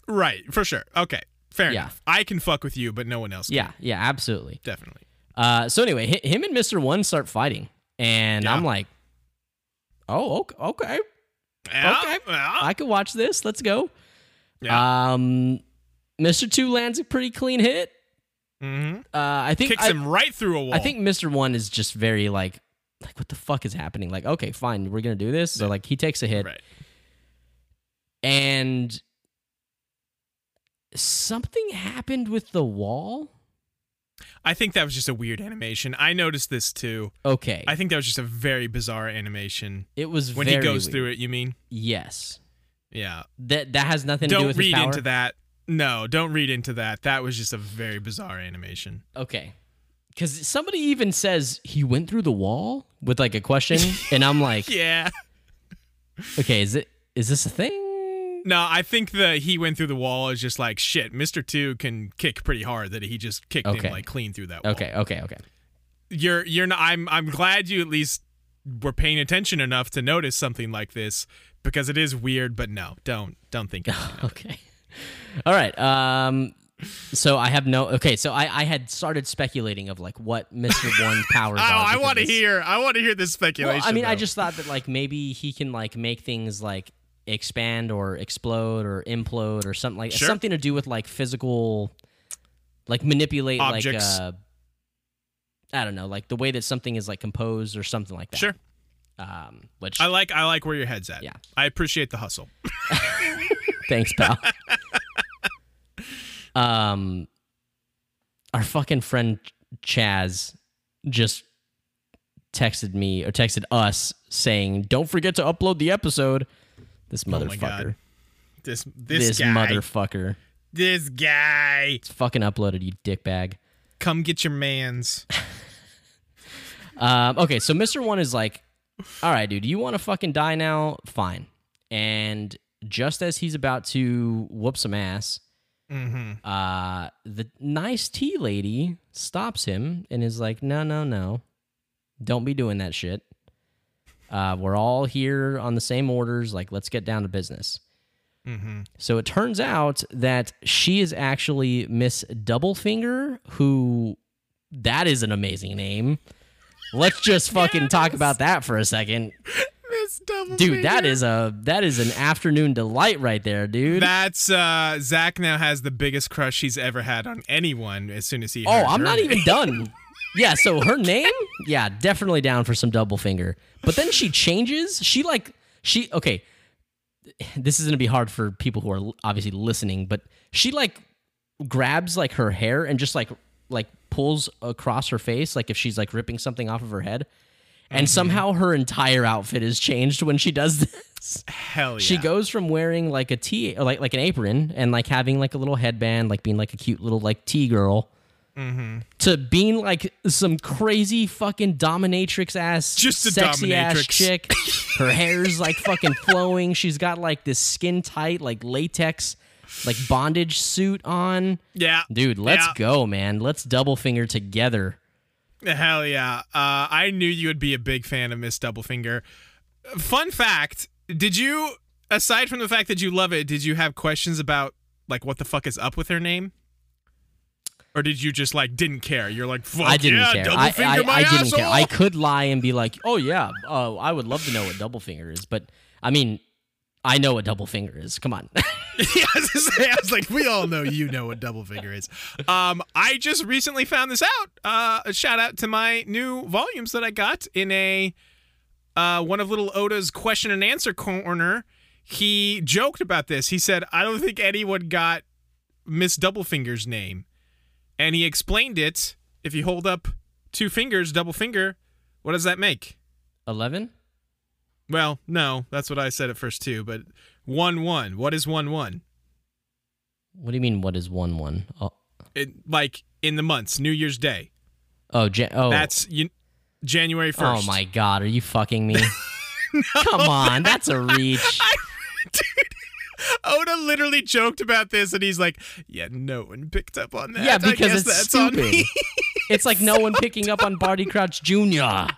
right for sure. Okay, fair Yeah. enough. I can fuck with you, but no one else. Can. yeah yeah absolutely definitely. Uh, so anyway, hi- him and Mister One start fighting, and Yeah. I'm like, "Oh, okay, okay, Yeah, Okay. I can watch this. Let's go." Yeah. Um, Mister Two lands a pretty clean hit. Mhm. Uh, I think Kicks I, him right through a wall. I think Mister One is just very like, like what the fuck is happening? Like, okay, fine, we're gonna do this. So like, he takes a hit, Right. and something happened with the wall. I think that was just a weird animation. I noticed this too. Okay, I think that was just a very bizarre animation. it was When he goes weird. through it, you mean? Yes, Yeah. that that has nothing to do with. Don't read into that. No, don't read into that. That was just a very bizarre animation. Okay. Because somebody even says he went through the wall with like a question, and I'm like, Yeah. okay, is it is this a thing? No, I think the he went through the wall is just like shit. Mister Two can kick pretty hard. That he just kicked Okay. him like clean through that wall. Okay, okay, okay. You're you're not. I'm I'm glad you at least were paying attention enough to notice something like this because it is weird. But no, don't don't think. Okay. All right. Um. So I have no. Okay. So I I had started speculating of like what Mister One powers Oh. I want to hear. I want to hear this Well, speculation. I mean, I just thought that like maybe he can like make things like expand or explode or implode or something like Sure. something to do with like physical, like manipulate Objects. like uh, I don't know, like the way that something is like composed or something like that. Sure. Um, which I like I like where your head's at. Yeah. I appreciate the hustle. Thanks, pal. um, our fucking friend Chaz just texted me or texted us saying, "Don't forget to upload the episode." This Oh motherfucker. God. This this, This, guy. motherfucker. this guy. It's fucking uploaded, you dickbag. Come get your man's. Um, okay, so Mr. One is like, all right, dude, you want to fucking die now? Fine. And just as he's about to whoop some ass, mm-hmm. uh, the nice tea lady stops him and is like, no, no, no. Don't be doing that shit. Uh, we're all here on the same orders. Like, let's get down to business. Mm-hmm. So it turns out that she is actually Miss Doublefinger, who that is an amazing name. Let's just fucking talk about that for a second. Dude, that is a that is an afternoon delight right there, dude. That's uh Zach now has the biggest crush he's ever had on anyone as soon as he oh, I'm not name. even done. Yeah, so her name? Yeah, definitely down for some double finger. But then she changes. She like she okay. This is going to be hard for people who are obviously listening, but she like grabs like her hair and just like like pulls across her face like if she's like ripping something off of her head. And Mm-hmm. somehow her entire outfit is changed when she does this. Hell yeah. She goes from wearing like a tea, like like an apron, and like having like a little headband, like being like a cute little like tea girl, Mm-hmm. to being like some crazy fucking dominatrix ass, Just a sexy ass dominatrix. chick. Her hair's like fucking flowing. She's got like this skin tight, like latex, like bondage suit on. Yeah. Dude, let's Yeah. go, man. Let's double finger together. Hell yeah. Uh, I knew you would be a big fan of Miss Doublefinger. Fun fact Did you, aside from the fact that you love it, did you have questions about, like, what the fuck is up with her name? Or did you just, like, didn't care? You're like, fuck I didn't yeah, care. I, I, my I didn't asshole. care. I could lie and be like, "Oh yeah, uh, I would love to know what double finger is," but I mean, I know what double finger is. Come on. yeah, I was, say, I was like, we all know you know what double finger is. Um, I just recently found this out. Uh, a shout out to my new volumes that I got in a uh, one of little Oda's question and answer corner. He joked about this. He said, "I don't think anyone got Miss Doublefinger's name," and he explained it. If you hold up two fingers, double finger, what does that make? Eleven. Well, no, that's what I said at first too. But one one. What is one one? What do you mean? What is one one? Oh, it, like in the months, New Year's Day. oh, oh, That's you, January oh my god, are you fucking me? Come on, that's a reach. I, dude! Oda literally joked about this, and he's like, "Yeah, no one picked up on that. yeah, I because guess it's that's on stupid. me." it's like no one picking up on Barty Crouch Jr.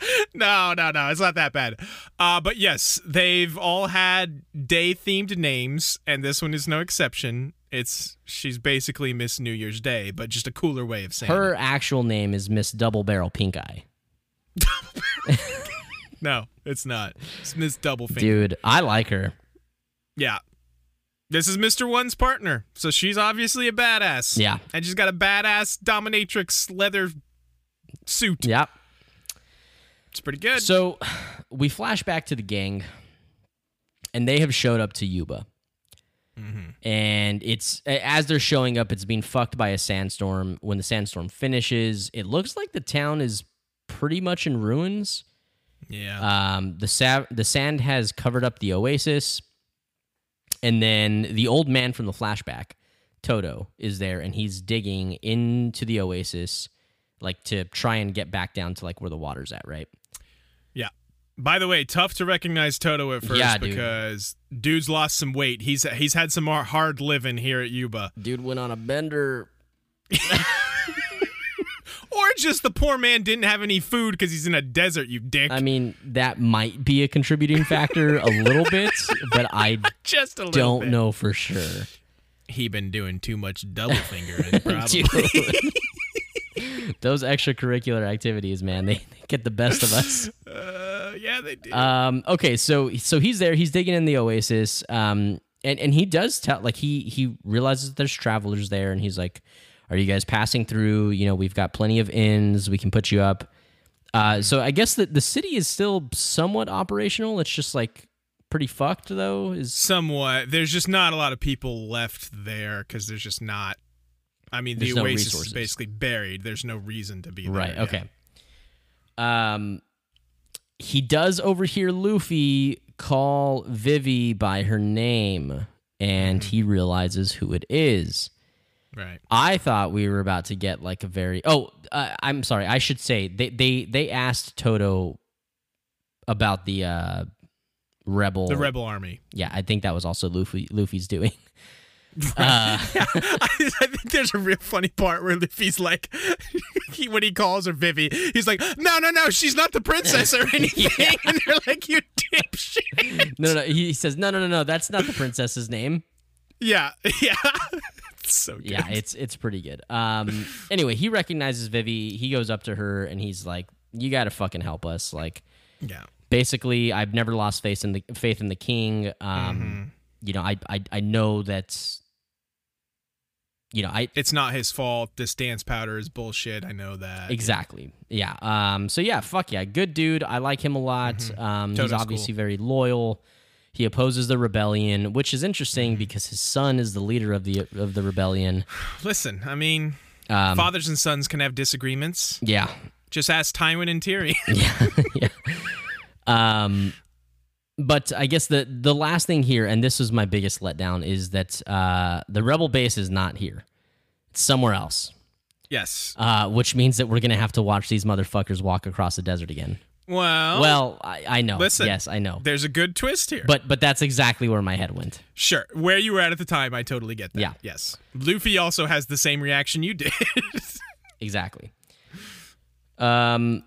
no, no, no, it's not that bad. Uh, but yes, they've all had day-themed names, and this one is no exception. It's she's basically Miss New Year's Day, but just a cooler way of saying Her it. actual name is Miss Double Barrel Pink Eye. No, it's not. It's Miss Doublefinger. Dude, I like her. Yeah. This is Mr. One's partner, so she's obviously a badass. Yeah. And she's got a badass dominatrix leather suit. Yep. It's pretty good. So we flash back to the gang, and they have showed up to Yuba. And it's as they're showing up, it's being fucked by a sandstorm. When the sandstorm finishes, it looks like the town is pretty much in ruins. yeah. Um, the sa- the sand has covered up the oasis, and then the old man from the flashback, Toto, is there, and he's digging into the oasis, like to try and get back down to like where the water's at, right? Yeah. By the way, tough to recognize Toto at first Yeah, dude. because dude's lost some weight. He's he's had some more hard living here at Yuba. Dude went on a bender. Or just the poor man didn't have any food because he's in a desert, you dick. I mean, that might be a contributing factor a little bit, but I just a little don't bit. know for sure. He been doing too much double fingering, probably. Those extracurricular activities, man, they, they get the best of us. Uh, yeah, they do. Um, okay, so so he's there. He's digging in the oasis. Um, and and he does tell like he he realizes there's travelers there, and he's like, "Are you guys passing through? You know, we've got plenty of inns. We can put you up." Uh, so I guess that the city is still somewhat operational. It's just like pretty fucked though. Is Somewhat. There's just not a lot of people left there because there's just not. I mean, the no oasis resources. is basically buried. There's no reason to be there. right. Okay. Um, he does overhear Luffy call Vivi by her name, and he realizes who it is. Right. I thought we were about to get like a very oh uh, I'm sorry I should say they they they asked Toto about the uh rebel The rebel army. yeah I think that was also Luffy Luffy's doing I, I think there's a real funny part where Luffy's like, he, when he calls her Vivi, he's like, no, no, no, she's not the princess or anything. And they're like, you dipshit. no no he says no no no no that's not the princess's name Yeah, yeah. It's so good. yeah it's it's pretty good um anyway he recognizes Vivi he goes up to her and he's like you got to fucking help us like yeah. basically I've never lost faith in the faith in the king. Um, Mm-hmm. You know, I, I I know that. You know, I It's not his fault. This dance powder is bullshit. I know that. exactly, yeah. Um, so yeah, fuck yeah, good dude. I like him a lot. Um, he's obviously cool. very loyal. He opposes the rebellion, which is interesting Mm-hmm. because his son is the leader of the of the rebellion. Listen, I mean, Um, fathers and sons can have disagreements. yeah, Just ask Tywin and Tyrion. yeah. Um, but I guess the the last thing here, and this was my biggest letdown, is that uh, the rebel base is not here; it's somewhere else. yes. Uh, which means that we're gonna have to watch these motherfuckers walk across the desert again. Well, Well, I, I know. listen. yes, I know. there's a good twist here. But but that's exactly where my head went. Sure. Where you were at at the time, I totally get that. Yeah. Yes. Luffy also has the same reaction you did. Exactly. Um,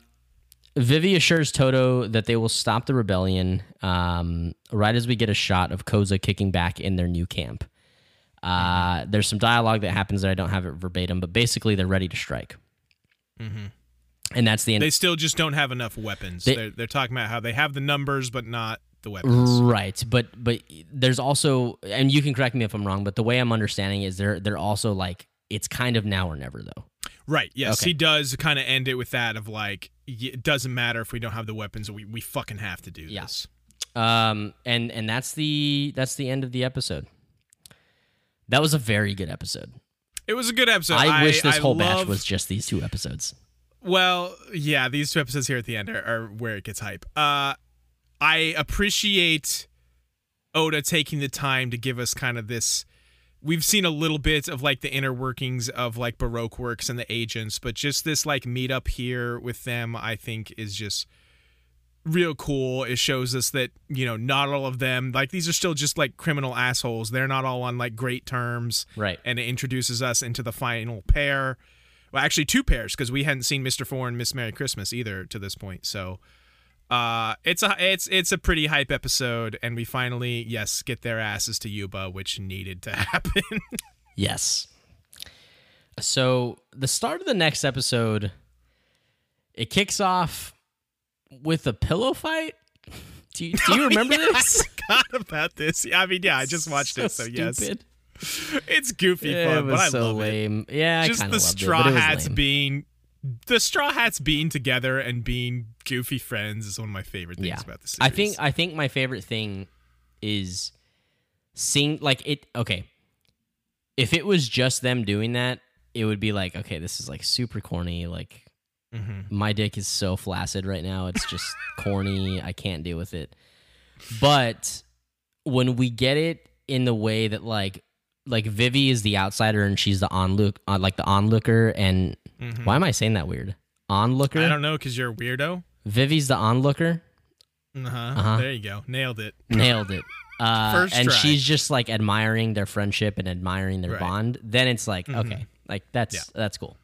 Vivi assures Toto that they will stop the rebellion um, right as we get a shot of Koza kicking back in their new camp. Uh, there's some dialogue that happens that I don't have it verbatim, but basically they're ready to strike. And that's the end. they still just don't have enough weapons. They- They, are they're talking about how they have the numbers, but not the weapons. Right, but but there's also, and you can correct me if I'm wrong, but the way I'm understanding is they're they're also like it's kind of now or never though. Right. Yes. Okay. He does kind of end it with that of like, it doesn't matter if we don't have the weapons. We we fucking have to do Yeah. this. Um, and and that's the that's the end of the episode. That was a very good episode. It was a good episode. I, wish this I whole batch was just these two episodes. Well, yeah, these two episodes here at the end are, are where it gets hype. Uh, I appreciate Oda taking the time to give us kind of this. We've seen a little bit of like the inner workings of like Baroque Works and the agents, but just this like meetup here with them, I think is just real cool. It shows us that, you know, not all of them, like these are still just like criminal assholes. They're not all on like great terms Right. and it introduces us into the final pair. Well, actually, two pairs because we hadn't seen Mister Four and Miss Merry Christmas either to this point. So, uh, it's a it's it's a pretty hype episode, and we finally yes get their asses to Yuba, which needed to happen. Yes. So the start of the next episode, it kicks off with a pillow fight. Do you, do you remember Yeah, this? I forgot about this. Yeah, I mean, yeah, I just watched it, so yes, it's goofy it fun, was but I so love it. lame. Yeah, I Just kind the straw it, it hats being the straw hats being together and being goofy friends is one of my favorite things yeah. about the series. I think I think my favorite thing is seeing like it. Okay, if it was just them doing that, it would be like, okay, this is like super corny. Like Mhm. my dick is so flaccid right now; it's just corny. I can't deal with it. But when we get it in the way that like like Vivi is the outsider and she's the onlook uh, like the onlooker and why am I saying that weird onlooker? Mm-hmm. I don't know because you're a weirdo. Vivi's the onlooker. Uh-huh. Uh-huh. There you go. Nailed it. Nailed it. Uh, First and try. she's just like admiring their friendship and admiring their Right. Mm-hmm. bond. Then it's like, okay, like that's Yeah. that's cool.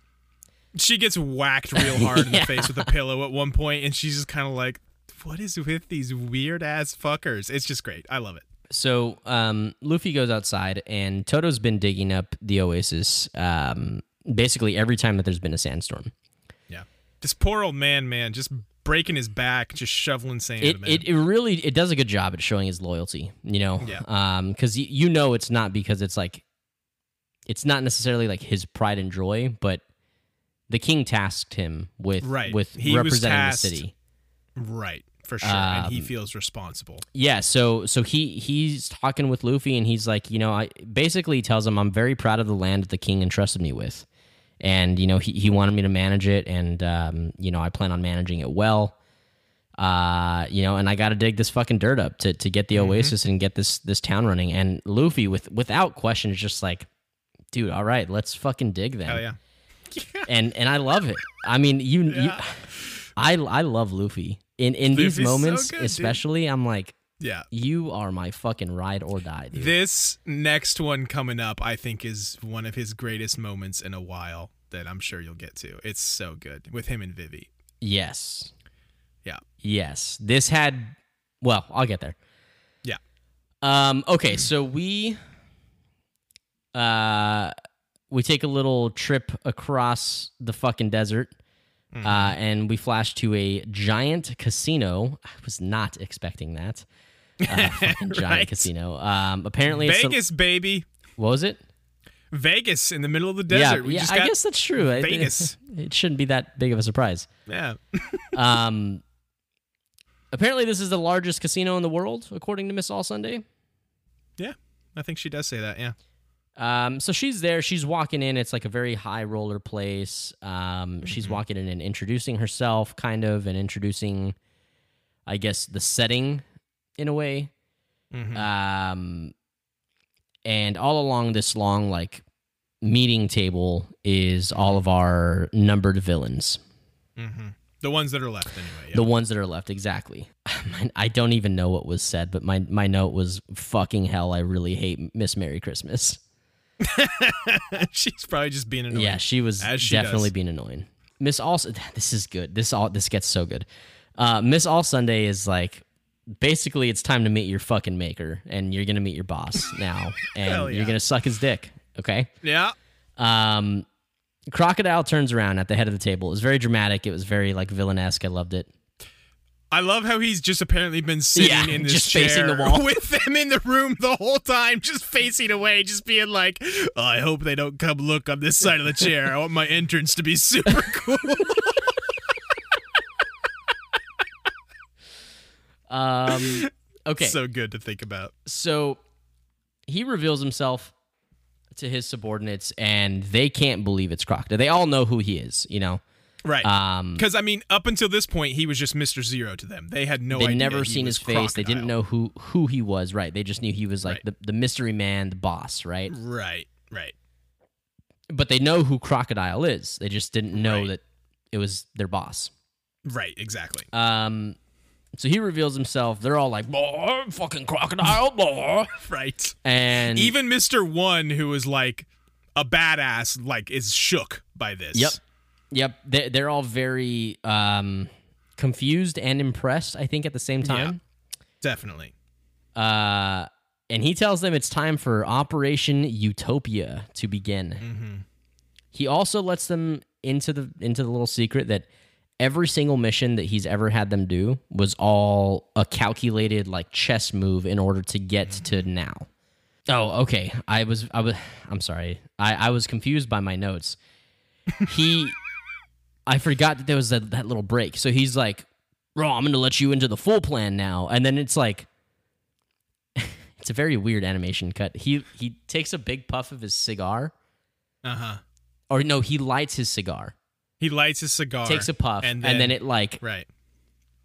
She gets whacked real hard in the face with a pillow at one point, and she's just kind of like, "What is with these weird ass fuckers?" It's just great. I love it. So um, Luffy goes outside, and Toto's been digging up the oasis um, basically every time that there's been a sandstorm. Yeah. This poor old man, man, just breaking his back, just shoveling sand. it, it, it really it does a good job at showing his loyalty you know Yeah. um because you, you know it's not because it's like it's not necessarily like his pride and joy but the king tasked him with Right. with He was representing tasked- the city right for sure, and he Um, feels responsible. yeah so so he he's talking with luffy and he's like you know i basically tells him i'm very proud of the land that the king entrusted me with and you know he, he wanted me to manage it and um, you know i plan on managing it well uh you know and i gotta dig this fucking dirt up to, to get the Mm-hmm. oasis and get this this town running and luffy with without question is just like dude all right let's fucking dig then Hell yeah. yeah. and and i love it i mean you, you i i love luffy in in these Luffy's so moments good, dude. especially i'm like Yeah. you are my fucking ride or die, dude. This next one coming up, I think, is one of his greatest moments in a while that I'm sure you'll get to. It's so good with him and Vivi. yes. Yeah. Yes. This had well, I'll get there. Yeah. Um okay, so we uh we take a little trip across the fucking desert. Mm-hmm. Uh, and we flash to a giant casino. I was not expecting that. Uh, giant Right. casino. Um, apparently, it's a- Vegas, baby. what was it? Vegas in the middle of the desert. yeah, we yeah. I guess that's true. Vegas. It shouldn't be that big of a surprise. yeah. Um, apparently, this is the largest casino in the world, according to Miss All Sunday. Yeah. I think she does say that. Yeah. Um, so she's there. She's walking in. It's like a very high roller place. Um, she's walking in and introducing herself, kind of, and introducing, I guess, the setting in a way. Mhm. Um, and all along this long like meeting table is all of our numbered villains. hmm The ones that are left anyway. The ones that are left, exactly. I don't even know what was said, but my, my note was fucking hell. I really hate Miss Merry Christmas. Yeah. She's probably just being annoying. Yeah, she was As she definitely does. being annoying. Miss All this is good. This all this gets so good. Uh, Miss All Sunday is like basically it's time to meet your fucking maker, and you're gonna meet your boss now, and Hell you're gonna suck his dick. Okay. Yeah. Um, Crocodile turns around at the head of the table. It was very dramatic. It was very like villainesque. I loved it. I love how he's just apparently been sitting Yeah, in this just chair facing the wall. with them in the room the whole time, just facing away, just being like, oh, "I hope they don't come look on this side of the chair. I want my entrance to be super cool." Um, okay, so, good to think about. So he reveals himself to his subordinates, and they can't believe it's Crocodile. They all know who he is. You know. Right. Um, Because I mean, up until this point, he was just Mister Zero to them. They had no They'd never seen his face. They didn't know who who he was. Right. They just knew he was like Right. the, the mystery man, the boss. Right. Right. Right. But they know who Crocodile is. They just didn't know Right. that it was their boss. Right. Exactly. Um, so he reveals himself. They're all like, "Boy, fucking crocodile, Right. and Even Mister One, who was like a badass, like is shook by this. Yep. Yep, they're, they're all very um, confused and impressed. I think at the same time. Definitely. Uh, and he tells them it's time for Operation Utopia to begin. He also lets them into the into the little secret that every single mission that he's ever had them do was all a calculated like chess move in order to get to now. Oh, okay. I was I was I'm sorry. I I was confused by my notes. He I forgot that there was that, that little break. So he's like, "Bro, I'm going to let you into the full plan now." And then it's like it's a very weird animation cut. He he takes a big puff of his cigar, Uh huh. or no, he lights his cigar, He lights his cigar, takes a puff, and then, it like right.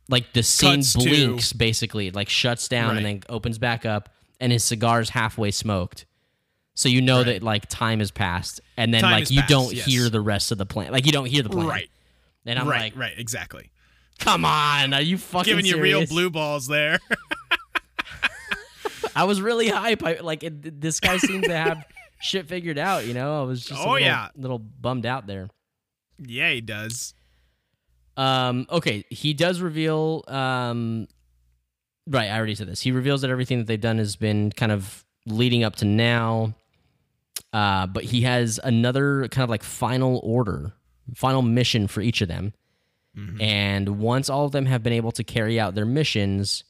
like the scene Cuts to- blinks basically, it like shuts down and then opens back up, and his cigar's halfway smoked. So you know Right. that like time has passed, and then Time like you passed, don't yes. hear the rest of the plan. Like you don't hear the plan. Right. And I'm right. like, right. Exactly. come on, are you fucking Giving you real blue balls there. I was really hype. I, like it, this guy seems to have shit figured out. You know, I was just a Oh, little, yeah. little bummed out there. yeah, he does. Um, okay, he does reveal. Um, right, I already said this. He reveals that everything that they've done has been kind of leading up to now. Uh, but he has another kind of like final order, final mission for each of them. And once all of them have been able to carry out their missions,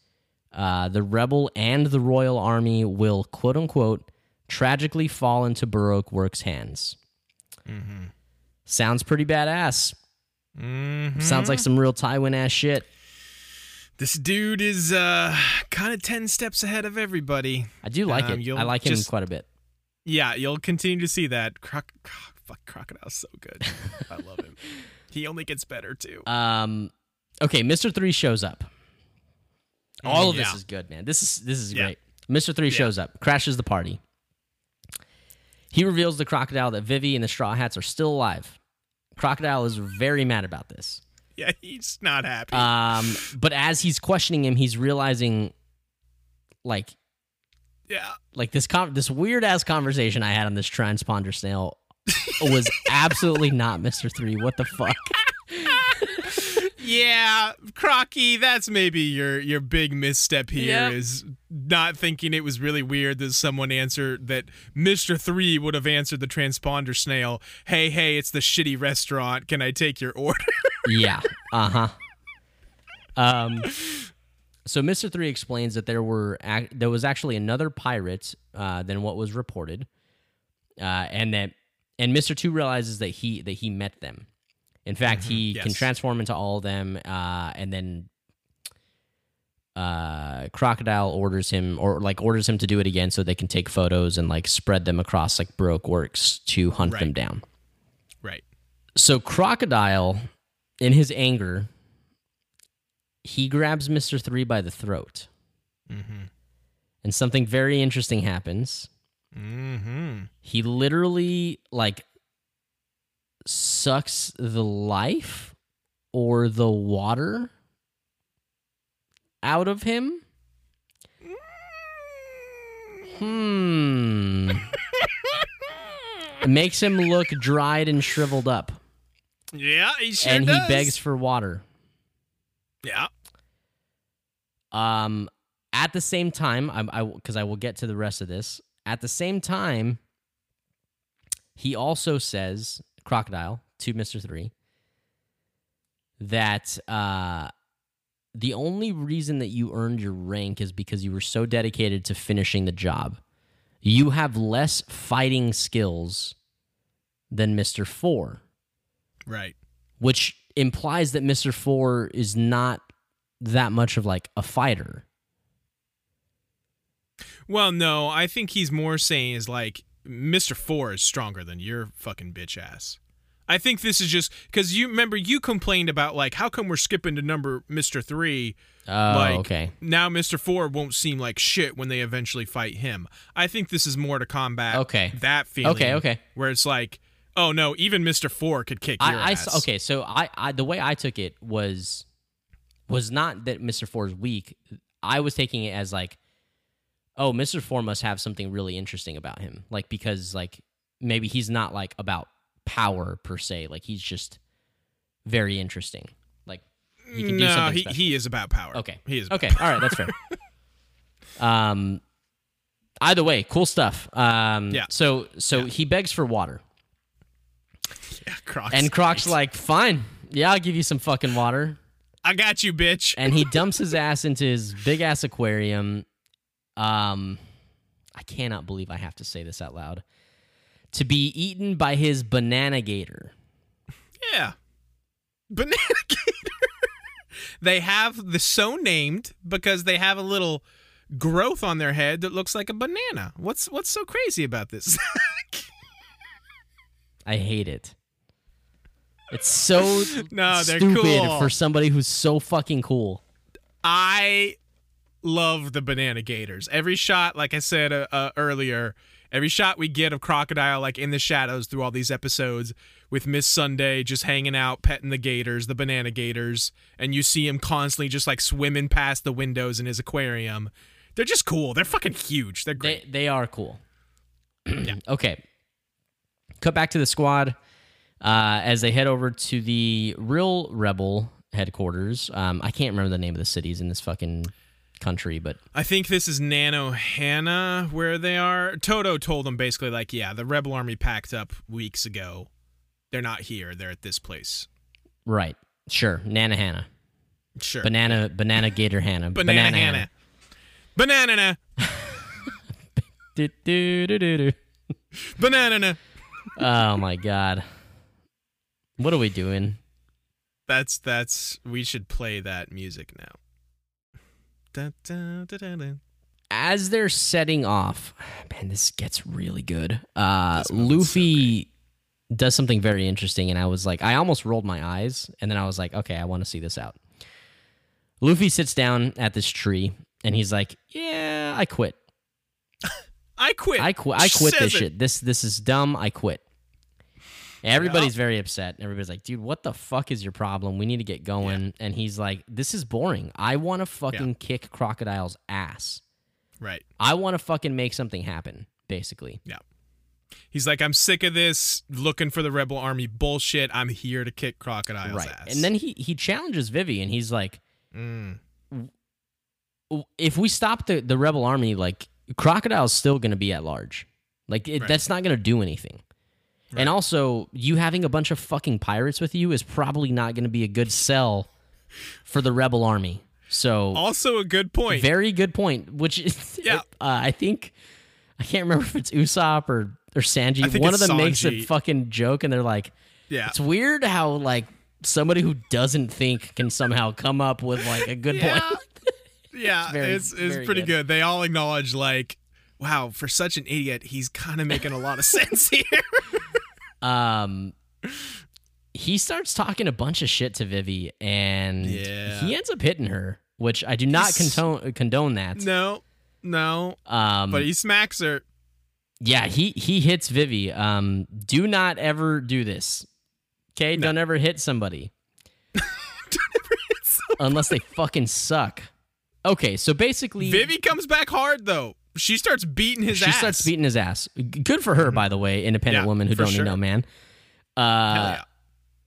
uh, the rebel and the royal army will quote unquote tragically fall into Baroque Works' hands. Sounds pretty badass. Sounds like some real Tywin ass shit. This dude is uh, kind of 10 steps ahead of everybody. I do like Um, it. I like him just- quite a bit. Yeah, you'll continue to see that. Croc- fuck, Crocodile's so good. I love him. He only gets better, too. Um, okay, Mister Three shows up. All of this Mm, is good, man. This is this is Yeah. great. Mister Three shows up, crashes the party. He reveals the Crocodile that Vivi and the Straw Hats are still alive. Crocodile is very mad about this. yeah, he's not happy. Um, but as he's questioning him, he's realizing, like, yeah. like this con- this weird ass conversation I had on this transponder snail was absolutely not Mister Three. What the fuck? Yeah, Crocky, that's maybe your your big misstep here Yep. is not thinking it was really weird that someone answered that Mr. 3 would have answered the transponder snail, "Hey, hey, it's the shitty restaurant. Can I take your order?" Yeah. Uh huh. Um. So Mister Three explains that there were there was actually another pirate uh, than what was reported, uh, and that and Mister Two realizes that he that he met them. In fact, he can transform into all of them, uh, and then uh, Crocodile orders him or like orders him to do it again so they can take photos and like spread them across like Baroque Works to hunt them down. right. So Crocodile, in his anger, he grabs Mister Three by the throat, and something very interesting happens. Mhm. He literally like sucks the life or the water out of him. Hmm. Makes him look dried and shriveled up, Yeah, he sure and does. he begs for water. Yeah. Um, at the same time, I, I, because I will get to the rest of this. At the same time, he also says, Crocodile to Mister Three, that uh, the only reason that you earned your rank is because you were so dedicated to finishing the job. You have less fighting skills than Mister Four Right. which implies that Mr. Four is not that much of like a fighter. Well, no, I think he's more saying is like Mr. Four is stronger than your fucking bitch ass. I think this is just because you remember you complained about like how come we're skipping to number Mr. Three. Oh, like okay. now Mr. Four won't seem like shit when they eventually fight him. I think this is more to combat Okay. that feeling. Okay, okay. Where it's like, oh no, even Mr. Four could kick your I, I ass. okay, so I, I the way I took it was was not that Mr. Four is weak. I was taking it as like, oh, Mr. Four must have something really interesting about him, like because like maybe he's not like about power per se, like he's just very interesting. Like he can do no, something he, special. he is about power. Okay. he is. Okay. All right. That's fair. um. Either way, cool stuff. Um. Yeah. So so he begs for water, Yeah, Croc's and Croc's great. like, "Fine, yeah, I'll give you some fucking water." I got you, bitch. And he dumps his ass into his big ass aquarium. Um, I cannot believe I have to say this out loud. To be eaten by his banana gator. Yeah. Banana gator. they have the so named because they have a little growth on their head that looks like a banana. What's what's so crazy about this? I hate it. It's so No, they're stupid cool. for somebody who's so fucking cool. I love the banana gators. Every shot, like I said uh, uh, earlier, every shot we get of crocodile like in the shadows through all these episodes with Miss Sunday just hanging out, petting the gators, the banana gators, and you see him constantly just like swimming past the windows in his aquarium. They're just cool. They're fucking huge. They're great. They they are cool. yeah. Okay. Cut back to the squad uh, as they head over to the real rebel headquarters. Um, I can't remember the name of the cities in this fucking country, but I think this is Nanohana where they are. Toto told them basically like, yeah, the rebel army packed up weeks ago. They're not here. They're at this place. right. Sure, Nana Hannah, Sure. banana banana gator Hannah, Banana Hannah. Banana. Do, do, do, do, do. Banana. Oh my god, what are we doing? That's that's we should play that music now. Da, da, da, as they're setting off, man, this gets really good. Uh, moment's so Luffy does something very interesting, and I was like, I almost rolled my eyes, and then I was like, okay, I want to see this out. Luffy sits down at this tree, and he's like, "Yeah, I quit. I quit. I quit. I quit Says this it. shit. This this is dumb. I quit." Everybody's very upset. Everybody's like, "Dude, what the fuck is your problem? We need to get going." And he's like, "This is boring. I want to fucking kick Crocodile's ass." Right. I want to fucking make something happen, basically. Yeah. He's like, I'm sick of this looking for the rebel army bullshit. I'm here to kick Crocodile's right. ass. And then he he challenges Vivi and he's like, Mm. if we stop the, the rebel army, like Crocodile's still gonna be at large. Like it, Right. that's not gonna do anything. Right. And also, you having a bunch of fucking pirates with you is probably not gonna be a good sell for the rebel army. So also a good point. very good point. Which is, Yeah. uh, I think I can't remember if it's Usopp or or Sanji. One of them makes a fucking joke, and they're like, yeah. It's weird how like somebody who doesn't think can somehow come up with like a good Yeah. point. Yeah, very- it's it's pretty good. good. They all acknowledge like, wow, for such an idiot, he's kind of making a lot of sense here. Um, he starts talking a bunch of shit to Vivi, and Yeah. he ends up hitting her, which I do not He's- condone condone that. no, no, Um, but he smacks her. yeah, he he hits Vivi. Um, do not ever do this. Okay, don't ever hit somebody unless they fucking suck. Okay, so basically, Vivi comes back hard though. She starts beating his she ass. starts beating his ass. Good for her, by the way, independent Yeah, woman who don't sure. need no man. Uh, yeah.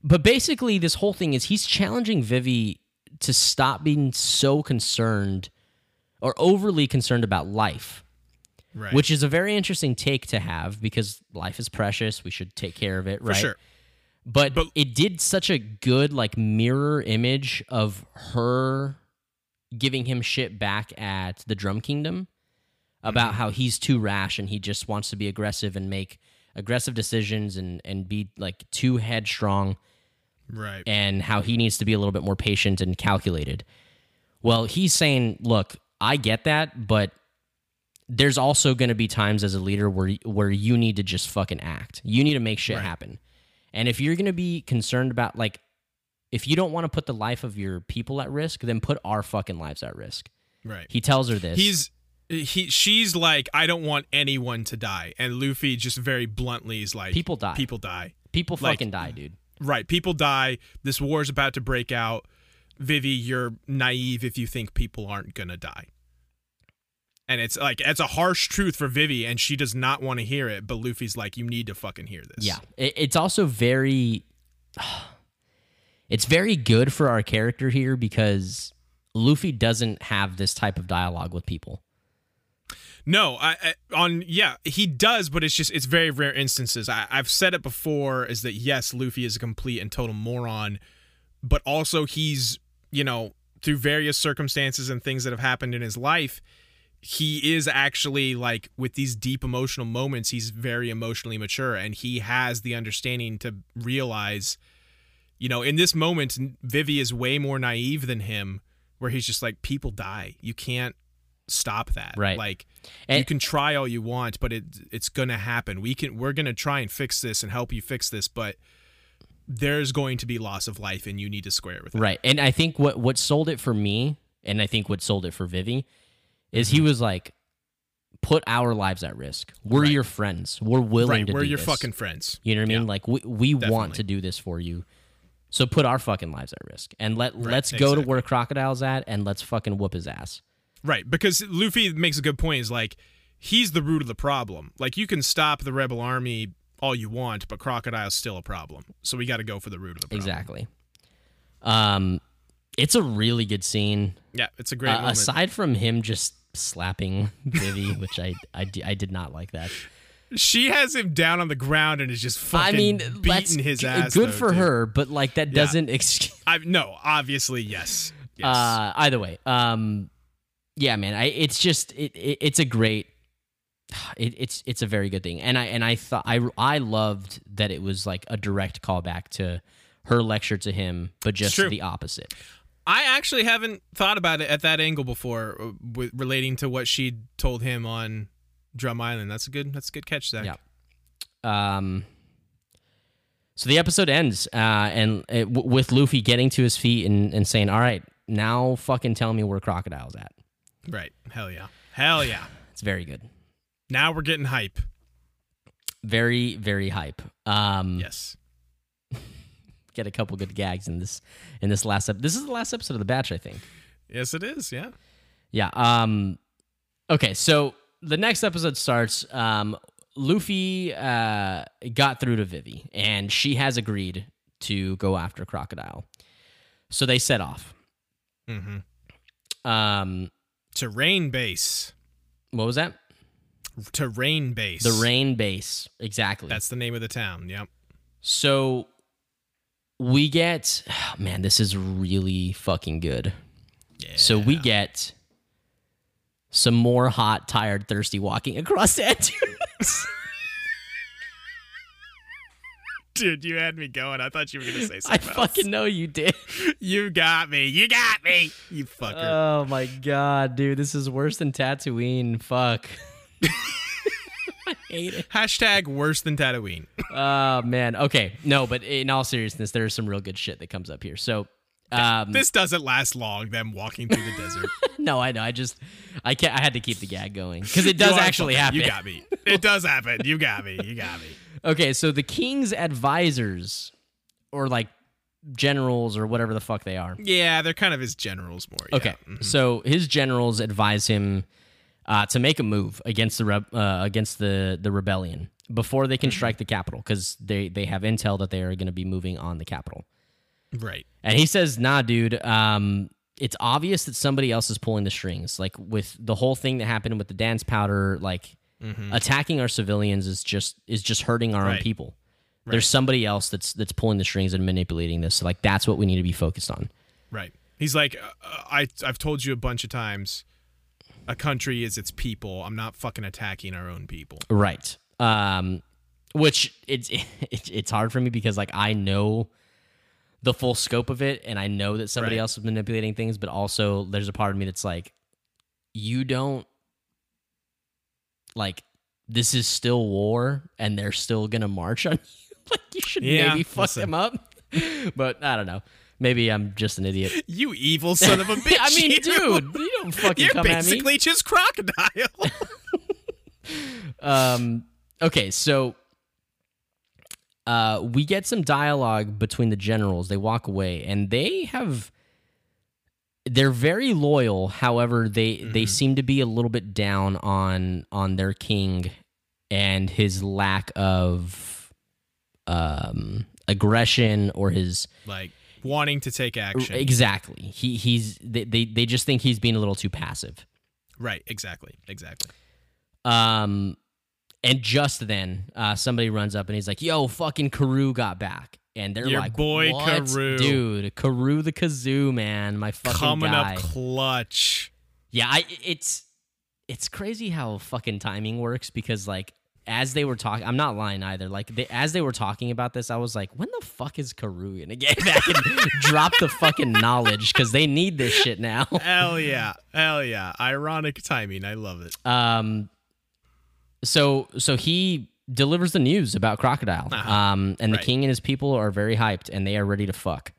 but basically, this whole thing is he's challenging Vivi to stop being so concerned or overly concerned about life, Right. which is a very interesting take to have because life is precious. We should take care of it, for right? sure. But, But- it did such a good like mirror image of her giving him shit back at the Drum Kingdom about Mm-hmm. how he's too rash and he just wants to be aggressive and make aggressive decisions and and be like too headstrong Right. and how he needs to be a little bit more patient and calculated. Well, he's saying, "Look, I get that, but there's also going to be times as a leader where where you need to just fucking act. You need to make shit Right. happen. And if you're going to be concerned about like if you don't want to put the life of your people at risk, then put our fucking lives at risk." right. He tells her this. He's he she's like I don't want anyone to die and Luffy just very bluntly is like People die. People die. people like- fucking die, dude. Right. People die. This war's about to break out. Vivi, you're naive if you think people aren't going to die. And it's like, it's a harsh truth for Vivi, and she does not want to hear it. But Luffy's like, you need to fucking hear this. Yeah, it's also very, it's very good for our character here because Luffy doesn't have this type of dialogue with people. No, I, I on yeah, he does, but it's just it's very rare instances. I, I've said it before is that yes, Luffy is a complete and total moron, but also he's you know through various circumstances and things that have happened in his life, he is actually like with these deep emotional moments, he's very emotionally mature and he has the understanding to realize, you know, in this moment, Vivi is way more naive than him, where he's just like, people die, you can't stop that, Right. Like you can try all you want, but it it's gonna happen. We can we're gonna try and fix this and help you fix this, but there's going to be loss of life and you need to square it with it. Right. And I think what what sold it for me, and I think what sold it for Vivi, is Mm-hmm. he was like, put our lives at risk. We're Right. your friends. We're willing Right, to we're your this. fucking friends. You know what I mean? Yeah. Like we we want to do this for you. So put our fucking lives at risk. And let Right, let's go to where Crocodile's at and let's fucking whoop his ass. Right, because Luffy makes a good point. Is like he's the root of the problem. Like you can stop the rebel army all you want, but Crocodile's still a problem. So we got to go for the root of the problem. Exactly. Um it's a really good scene. Yeah, it's a great Uh, moment. aside from him just slapping Vivi, which I, I, I did not like that. She has him down on the ground and is just I fucking mean, beating his ass. good though, for dude. her, but like that doesn't excuse. I, no, obviously yes. Yes. Uh, either way, um, yeah, man, I it's just it, it it's a great. It, it's it's a very good thing, and I and I thought I I loved that it was like a direct callback to her lecture to him, but just the opposite. I actually haven't thought about it at that angle before, uh, with, relating to what she told him on Drum Island. That's a good. That's a good catch, Zach. Yeah. Um. So the episode ends, uh, and it, w- with Luffy getting to his feet and, and saying, "All right, now fucking tell me where Crocodile's at." Right. Hell yeah. Hell yeah. It's very good, Now we're getting hype. very very hype. Um, Yes. get a couple good gags in this in this last ep- this is the last episode of the batch i think Yes, it is. Yeah. yeah um okay so the next episode starts um luffy uh got through to vivi and she has agreed to go after crocodile so they set off Mm-hmm. um Terrain base. what was that Terrain base. the rain base exactly That's the name of the town. Yep. so we get man this is really fucking good Yeah. So we get some more hot, tired, thirsty walking across dunes. Dude, you had me going. I thought you were gonna say I something else. fucking know you did. You got me. You got me. You fucker. Oh my god, dude, this is worse than Tatooine. Fuck. I hate it. Hashtag worse than Tatooine. Oh man. Okay, no, but in all seriousness, there's some real good shit that comes up here. So, um, this doesn't last long. Them walking through the desert. no, I know. I just, I can't. I had to keep the gag going because it does actually fucking- happen. You got me. It does happen. You got me. You got me. Okay, so the king's advisors, or like generals, or whatever the fuck they are. Yeah, they're kind of his generals more. yeah. Okay, so his generals advise him uh, to make a move against the reb- uh, against the the rebellion before they can strike the capital because they they have intel that they are going to be moving on the capital. Right. And he says, "Nah, dude. Um, it's obvious that somebody else is pulling the strings. Like with the whole thing that happened with the dance powder, like attacking our civilians is just is just hurting our own Right. people. There's somebody else that's that's pulling the strings and manipulating this. So like that's what we need to be focused on. Right. He's like, uh, I I've told you a bunch of times. A country is its people. I'm not fucking attacking our own people. Right. Um, which it's it, it's hard for me because like I know the full scope of it, and I know that somebody Right. else is manipulating things, but also there's a part of me that's like, you don't like this is still war, and they're still gonna march on you. like you should Yeah, maybe fuck listen. them up. but I don't know. Maybe I'm just an idiot. You evil son of a bitch. I mean, you. dude, you don't fucking You're come at me. basically just crocodile. Um, okay, so uh, we get some dialogue between the generals. They walk away, and they have. They're very loyal. However, they they seem to be a little bit down on on their king and his lack of um, aggression or his like wanting to take action. exactly. He he's they, they they just think he's being a little too passive. Right. Exactly. Exactly. Um, and just then, uh, somebody runs up and he's like, "Yo, fucking Karoo got back," and they're Your like, boy what? Dude, Karoo the kazoo man, my fucking Coming guy." up clutch. yeah, I it's it's crazy how fucking timing works because like as they were talking, I'm not lying either. Like they, as they were talking about this, I was like, "When the fuck is Karoo gonna get back and drop the fucking knowledge?" Because they need this shit now. Hell yeah. Hell yeah. Ironic timing. I love it. Um, so so he delivers the news about crocodile. Um, and the king and his people are very hyped and they are ready to fuck.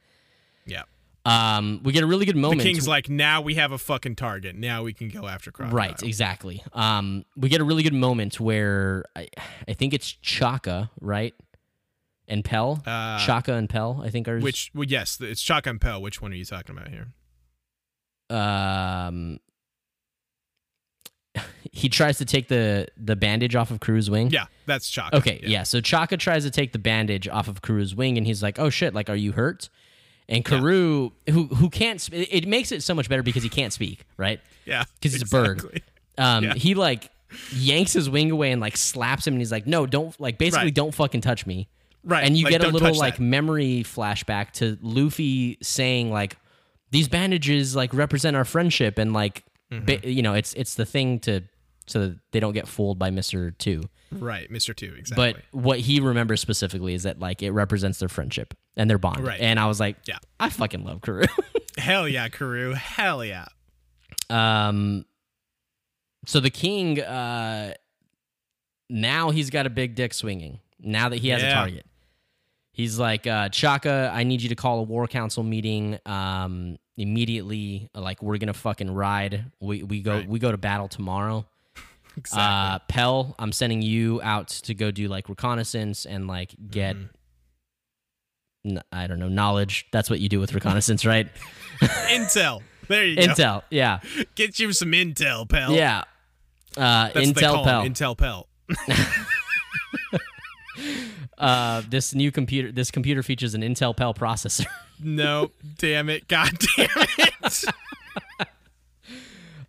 Yeah. Um, we get a really good The moment. king's like, now we have a fucking target. Now we can go after crocodile. right, exactly. Um, we get a really good moment where I, I think it's Chaka, right, and Pell. Uh, Chaka and Pell, I think are Which, well, yes, it's Chaka and Pell. Which one are you talking about here? um. He tries to take the the bandage off of Karoo's wing. Yeah, that's Chaka. Okay, yeah. So Chaka tries to take the bandage off of Karoo's wing, and he's like, "Oh shit! Like, are you hurt?" And Karu, who who can't, sp- it makes it so much better because he can't speak, right? Yeah. Because he's a bird. Um, Yeah. he like yanks his wing away and like slaps him and he's like, "No, don't like basically Right. don't fucking touch me." Right. And you like, get a little like that. memory flashback to Luffy saying like these bandages like represent our friendship and like Mm-hmm. ba- you know, it's it's the thing to so that they don't get fooled by Mr. 2. Right, Mr. Two, exactly. But what he remembers specifically is that like it represents their friendship and their bond. Right. And I was like, Yeah. I fucking love Karoo. Hell yeah, Karoo. Hell yeah. um so the king uh now he's got a big dick swinging now that he has a target he's like uh chaka i need you to call a war council meeting um immediately like we're gonna fucking ride we we go Right. we go to battle tomorrow Exactly. uh pell i'm sending you out to go do like reconnaissance and like get Mm-hmm. n- i don't know knowledge that's what you do with reconnaissance right intel. There you go. intel yeah Get you some intel, pal. yeah uh That's intel pell Intel Pell. Uh, this new computer this computer features an Intel Pell processor. No, damn it. God damn it.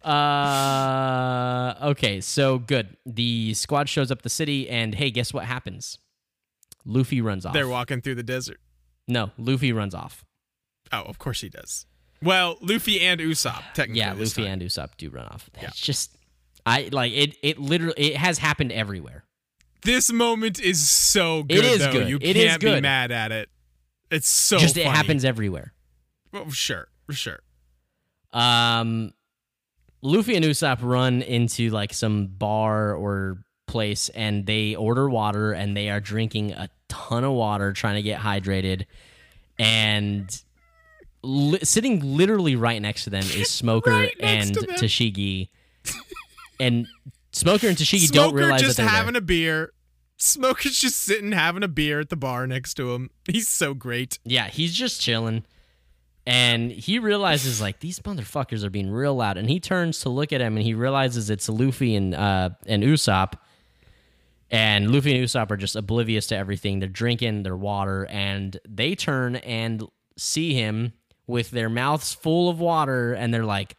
uh, okay, so good. The squad shows up the city, and hey, guess what happens? Luffy runs off. They're walking through the desert. no, Luffy runs off. Oh, of course he does. Well, Luffy and Usopp, technically. Yeah, Luffy time. and Usopp do run off. Yeah. It's just, I like it. It literally it has happened everywhere. This moment is so good. is though. good. You It can't is be mad at it. It's so just it happens everywhere. Well, sure, sure. Um, Luffy and Usopp run into like some bar or place, and they order water, and they are drinking a ton of water, trying to get hydrated. And li- sitting literally right next to them is Smoker Right and. Tashigi, and Smoker and Tashigi Smoker don't realize just that they're having there. a beer. Smoker's just sitting having a beer at the bar next to him. He's so great. Yeah, he's just chilling. And he realizes like these motherfuckers are being real loud, and he turns to look at him, and he realizes it's Luffy and uh, and Usopp, and Luffy and Usopp are just oblivious to everything. They're drinking their water, and they turn and see him with their mouths full of water, and they're like,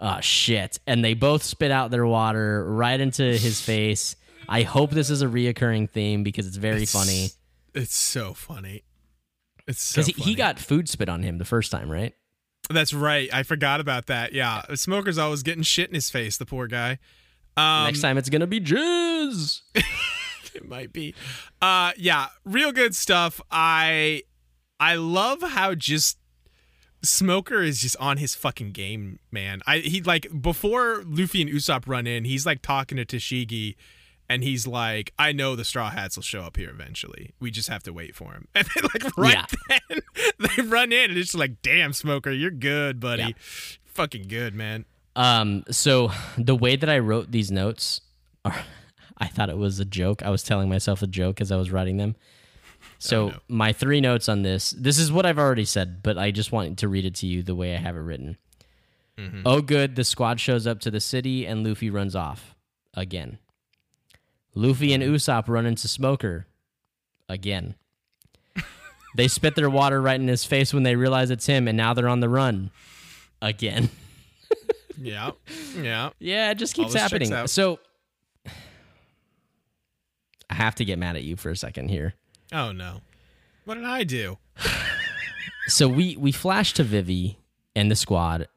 "Oh shit!" And they both spit out their water right into his face. I hope this is a reoccurring theme because it's very It's- funny. It's so funny. It's so Because he, he got food spit on him the first time, right? That's right. I forgot about that. Yeah, Smoker's always getting shit in his face. The poor guy. Um, Next time it's gonna be jizz. it might be. Uh, yeah, real good stuff. I I love how just Smoker is just on his fucking game, man. I he like before Luffy and Usopp run in, he's like talking to Tashigi. And he's like, I know the Straw Hats will show up here eventually. We just have to wait for him. And then, like, right yeah. then, they run in, and it's just like, damn, Smoker, you're good, buddy. Yeah. Fucking good, man. Um, so the way that I wrote these notes, are, I thought it was a joke. I was telling myself a joke as I was writing them. So Oh, no. my three notes on this. This is what I've already said, but I just want to read it to you the way I have it written. Mm-hmm. Oh, good. The squad shows up to the city, and Luffy runs off again. Luffy and Usopp run into Smoker again. they spit their water right in his face when they realize it's him, and now they're on the run again. Yeah. Yeah. Yeah, it just keeps happening. So I have to get mad at you for a second here. Oh, no. What did I do? So we we flash to Vivi and the squad,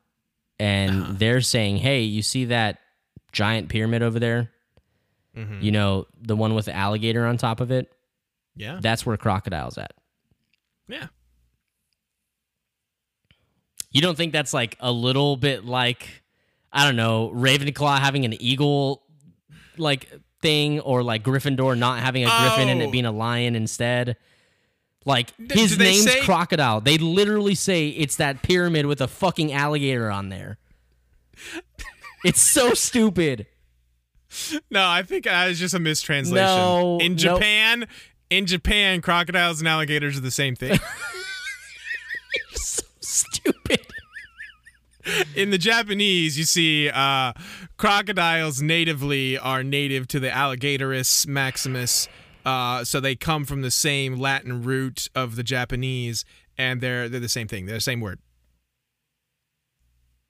and Uh-huh. they're saying, "Hey, you see that giant pyramid over there? Mm-hmm. You know, the one with the alligator on top of it? Yeah. That's where crocodile's at." Yeah. You don't think that's like a little bit like I don't know, Ravenclaw having an eagle like thing or like Gryffindor not having a griffin and Oh. it being a lion instead? Like his name's say- Crocodile. They literally say it's that pyramid with a fucking alligator on there. it's so stupid. No, I think that was just a mistranslation. No, in nope. Japan, in Japan, crocodiles and alligators are the same thing. You're so stupid. in the Japanese, you see uh, crocodiles natively are native to the Alligatorus maximus. Uh, so they come from the same Latin root of the Japanese, and they're they're the same thing. They're the same word.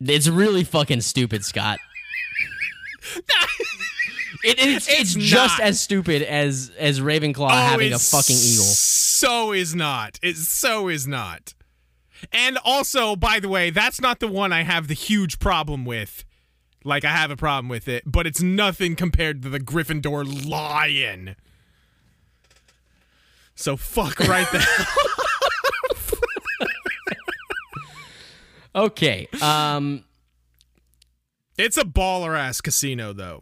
It's really fucking stupid, Scott. It, it's, it's, It's just as stupid as as Ravenclaw having a Oh, fucking eagle. So is not. It so is not. And also, by the way, that's not the one I have the huge problem with. Like I have a problem with it, but it's nothing compared to the Gryffindor lion. So fuck right there. Okay. Um, it's a baller ass casino though.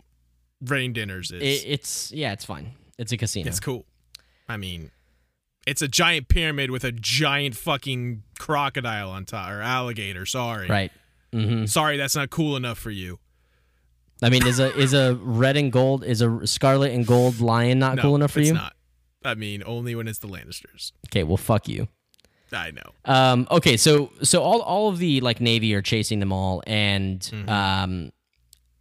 Rain dinners is. it, it's yeah, it's fine. It's a casino. It's cool. I mean, it's a giant pyramid with a giant fucking crocodile on top or alligator. Sorry, Right. hmm Sorry, that's not cool enough for you. I mean, is a is a red and gold is a scarlet and gold lion not No, cool enough for it's you? not. I mean, only when it's the Lannisters. Okay, well, fuck you. I know. Um, okay, so so all all of the like navy are chasing them all, and Mm-hmm. um,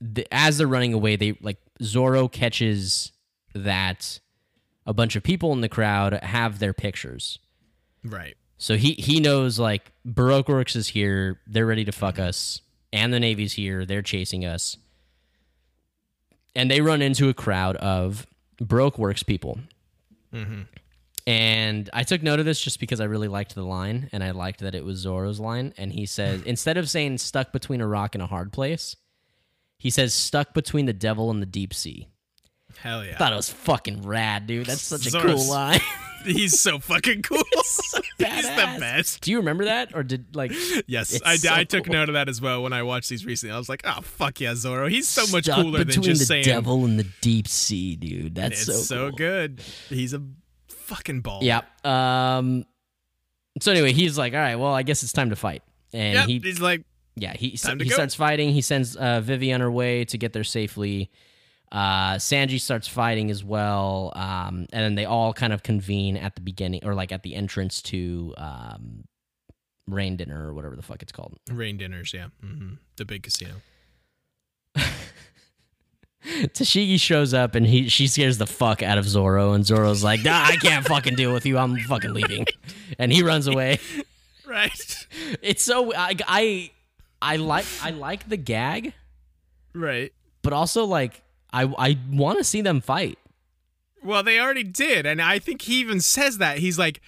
the, as they're running away, they like Zoro catches that a bunch of people in the crowd have their pictures. Right. So he he knows like Baroque Works is here, they're ready to fuck us, and the navy's here, they're chasing us, and they run into a crowd of Baroque Works people. Mm-hmm. And I took note of this just because I really liked the line and I liked that it was Zoro's line. And he says, instead of saying stuck between a rock and a hard place, he says stuck between the devil and the deep sea. Hell yeah. thought it was fucking rad, dude. That's such a cool line. He's so fucking cool. He's the best. Do you remember that? Or did like Yes, I, so I took cool. note of that as well when I watched these recently. I was like, oh, fuck yeah, Zoro. He's so much stuck cooler than between just the saying. devil and the deep sea, dude. That's it's so so, good. He's a fucking ball. Yeah. Um. So anyway, he's like, all right, well, I guess it's time to fight. And Yep. he he's like, Yeah, he Time he starts fighting. He sends uh, Vivi on her way to get there safely. Uh, Sanji starts fighting as well, um, and then they all kind of convene at the beginning or like at the entrance to um, Rain Dinner or whatever the fuck it's called. rain dinners, yeah. hmm The big casino. Tashigi shows up and he she scares the fuck out of Zoro, and Zoro's like, nah, I can't fucking deal with you. I'm fucking leaving, and he runs away. Right. It's so I I I like I like the gag, Right. but also like I I want to see them fight. Well, they already did, and I think he even says that. He's like,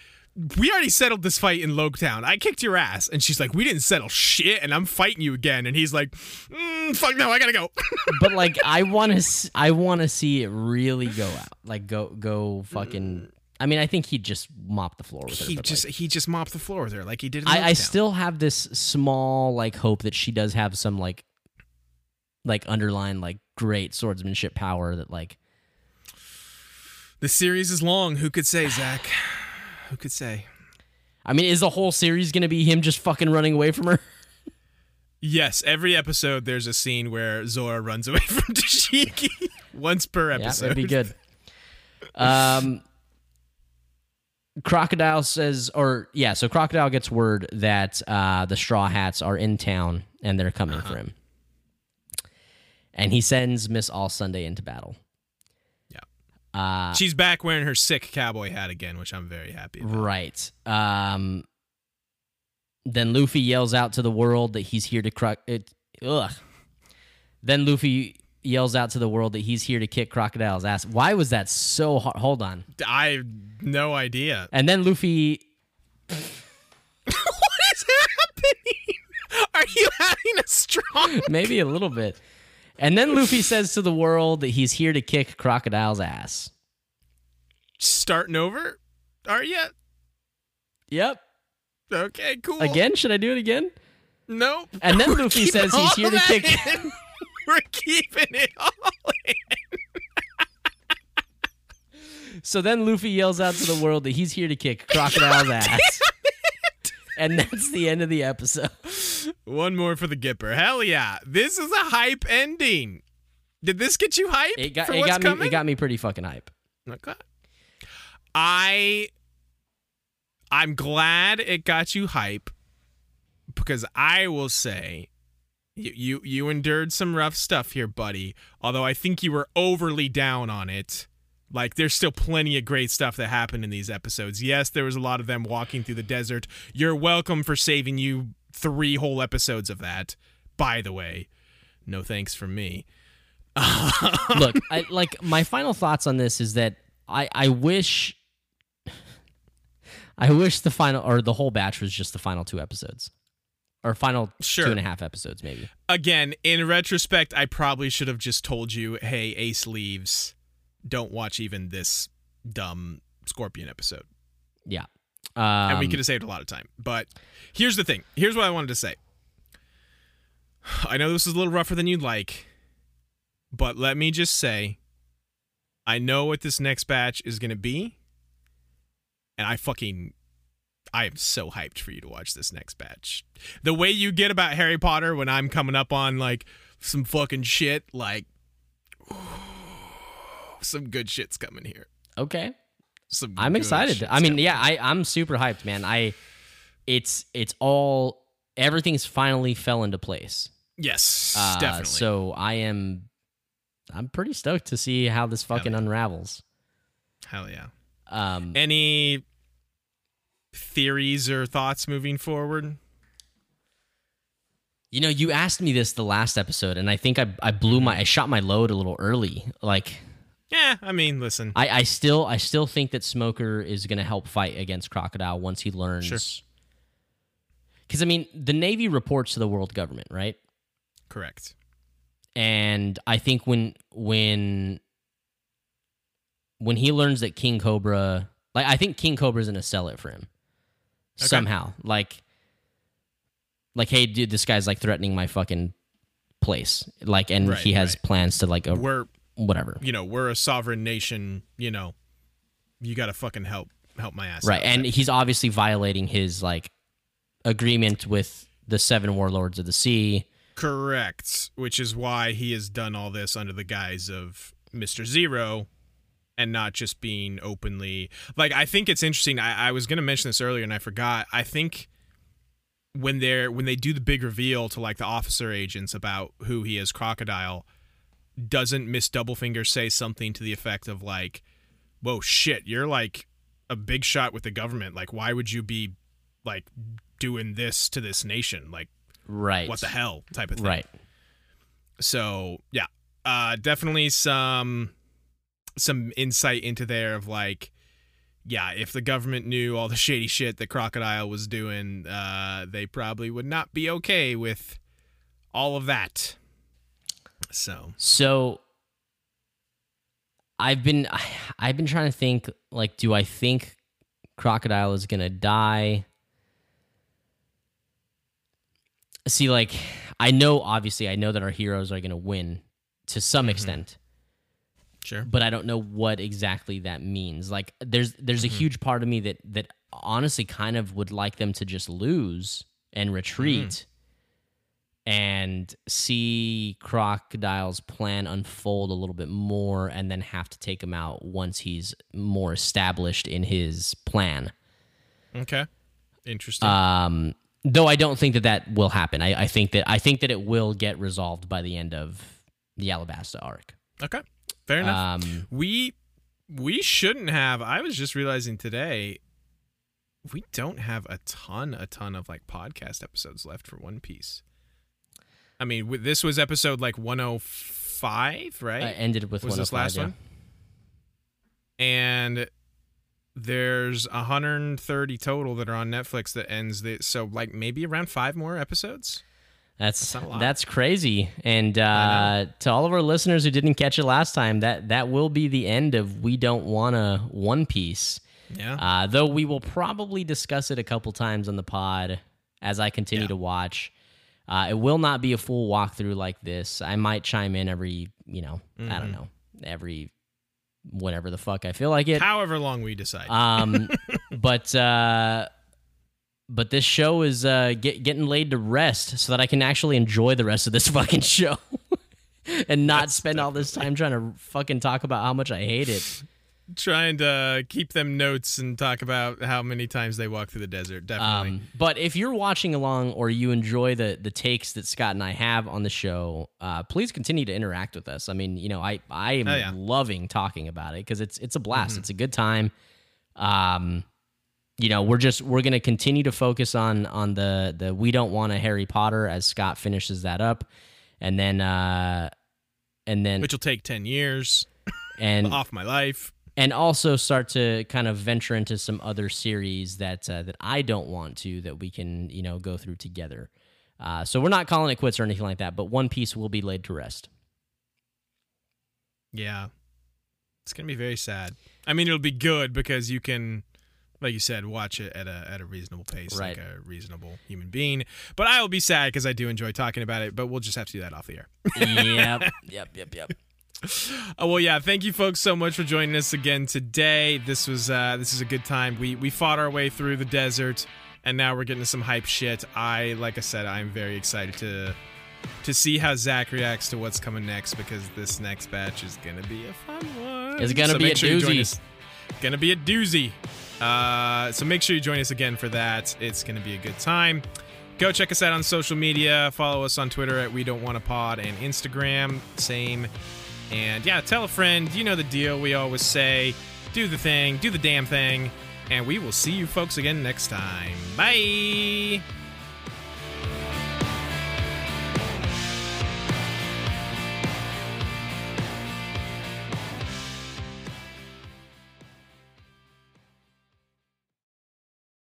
"We already settled this fight in Loguetown. I kicked your ass," and she's like, "We didn't settle shit, and I'm fighting you again." And he's like, mm, "Fuck no, I gotta go." but like I want to I want to see it really go out. Like go go fucking I mean I think he'd just mopped the floor with her. he just like, he just mopped the floor with her like he did. In I, I still have this small like hope that she does have some like like underlying like great swordsmanship power that like the series is long. Who could say, Zach? Who could say? I mean is the whole series going to be him just fucking running away from her? Yes, every episode there's a scene where Zoro runs away from Tashigi. Once per Yeah, episode. that'd be good. Um, Crocodile says, or yeah, so Crocodile gets word that uh, the Straw Hats are in town and they're coming Uh-huh. for him, and he sends Miss All Sunday into battle. Yeah. Uh, She's back wearing her sick cowboy hat again, which I'm very happy about. right. Um, then Luffy yells out to the world that he's here to. It, ugh. Then Luffy yells out to the world that he's here to kick Crocodile's ass. Why was that so hard? Hold on. I have no idea. And then Luffy what is happening? Are you having a strong? maybe a little bit. And then Luffy says to the world that he's here to kick Crocodile's ass. Starting over? Are you? Yep. Okay, cool. Again, should I do it again? Nope. And then Luffy says he's here to kick-. We're keeping it all in. So then Luffy yells out to the world that he's here to kick Crocodile's ass. And that's the end of the episode. One more for the Gipper. Hell yeah. This is a hype ending. Did this get you hype It got it got me coming? it got me pretty fucking hype. Okay. I I'm glad it got you hype because I will say you, you you endured some rough stuff here, buddy. Although I think you were overly down on it. Like there's still plenty of great stuff that happened in these episodes. Yes, there was a lot of them walking through the desert. You're welcome for saving you three whole episodes of that. By the way, no thanks from me. Look, I, like my final thoughts on this is that I I wish I wish the final or the whole batch was just the final two episodes. Or final Sure. two and a half episodes, maybe. Again, in retrospect, I probably should have just told you, "Hey, Ace leaves. Don't watch even this dumb Scorpion episode." Yeah. and we Um, could have saved a lot of time. But here's the thing. Here's what I wanted to say. I know this is a little rougher than you'd like, but let me just say, I know what this next batch is going to be, and I fucking, I am so hyped for you to watch this next batch. The way you get about Harry Potter when I'm coming up on like some fucking shit, like some good shit's coming here. okay. Some I'm excited. I mean, yeah, I I'm super hyped, man. I it's it's all everything's finally fell into place. yes, Uh, definitely. So I am I'm pretty stoked to see how this fucking yeah. unravels. Hell yeah. Um Any theories or thoughts moving forward? You know, you asked me this the last episode, and I think I I blew my I shot my load a little early. Like Yeah, I mean, listen. I, I still I still think that Smoker is gonna help fight against Crocodile once he learns. Sure. Because I mean, the Navy reports to the world government, right? Correct. And I think when when when he learns that King Cobra, like I think King Cobra's gonna sell it for him Okay. somehow. Like, like, hey, dude, this guy's like threatening my fucking place. Like, and Right, he has right. plans to like a, We're, whatever. you know, we're a sovereign nation, you know. You got to fucking help help my ass. right and he's obviously violating his like agreement with the seven warlords of the sea Correct, which is why he has done all this under the guise of Mr. Zero and not just being openly like I think it's interesting. I, I was gonna mention this earlier and I forgot. I think when they're when they do the big reveal to like the officer agents about who he is, Crocodile, doesn't Miss Doublefinger say something to the effect of like, Whoa shit, you're like a big shot with the government. Like why would you be like doing this to this nation? Like right what the hell type of thing. right So yeah, uh, definitely some some insight into there of like, yeah, if the government knew all the shady shit that Crocodile was doing, uh, they probably would not be okay with all of that. So. So i've been i've been trying to think like do i think crocodile is gonna die? See like i know obviously i know that our heroes are gonna win to some extent sure, but I don't know what exactly that means. Like there's there's a huge part of me that that honestly kind of would like them to just lose and retreat and see Crocodile's plan unfold a little bit more and then have to take him out once he's more established in his plan. okay, interesting. Um though I don't think that that will happen. I, I think that I think that it will get resolved by the end of the Alabasta arc. okay, fair enough. Um we we shouldn't have. I was just realizing today. We don't have a ton, a ton of like podcast episodes left for One Piece. I mean, w- this was episode like 105, right? I ended with was this last yeah. one? And there's 130 total that are on Netflix that ends the so like maybe around five more episodes. That's lot. that's crazy. And uh, to all of our listeners who didn't catch it last time, that that will be the end of We Don't want a One Piece. Yeah. Uh, though we will probably discuss it a couple times on the pod as I continue Yeah. to watch. Uh, it will not be a full walkthrough like this. I might chime in every, you know, I Mm-hmm. don't know, every whatever the fuck I feel like it. However long we decide. Um, but uh, but this show is uh, get, getting laid to rest so that I can actually enjoy the rest of this fucking show and not That's spend all this time trying to fucking talk about how much I hate it. Trying to keep them notes and talk about how many times they walk through the desert. Definitely. Um, but if you're watching along or you enjoy the the takes that Scott and I have on the show, uh, please continue to interact with us. I mean, you know, I I am Oh, yeah. loving talking about it because it's it's a blast. It's a good time. Um, you know, we're just we're gonna continue to focus on on the the we don't want a Harry Potter as Scott finishes that up, and then uh, and then which will take 10 years and off my life. and also start to kind of venture into some other series that uh, that I don't want to that we can you know go through together. Uh, so we're not calling it quits or anything like that, but One Piece will be laid to rest. Yeah. It's going to be very sad. I mean, it'll be good because you can like you said, watch it at a at a reasonable pace, Right. like a reasonable human being. But I will be sad because I do enjoy talking about it. But we'll just have to do that off the air. yep, yep, yep, yep. Oh well, yeah. Thank you, folks, so much for joining us again today. This was uh, this is a good time. We we fought our way through the desert, and now we're getting to some hype shit. I like I said, I'm very excited to to see how Zach reacts to what's coming next because this next batch is gonna be a fun one. It's gonna be a sure doozy. Gonna be a doozy. Uh, so make sure you join us again for that. It's gonna be a good time. Go check us out on social media. Follow us on Twitter at We Don't Want a Pod and Instagram. Same. And yeah, tell a friend. You know the deal. We always say, do the thing, do the damn thing. And we will see you folks again next time. Bye.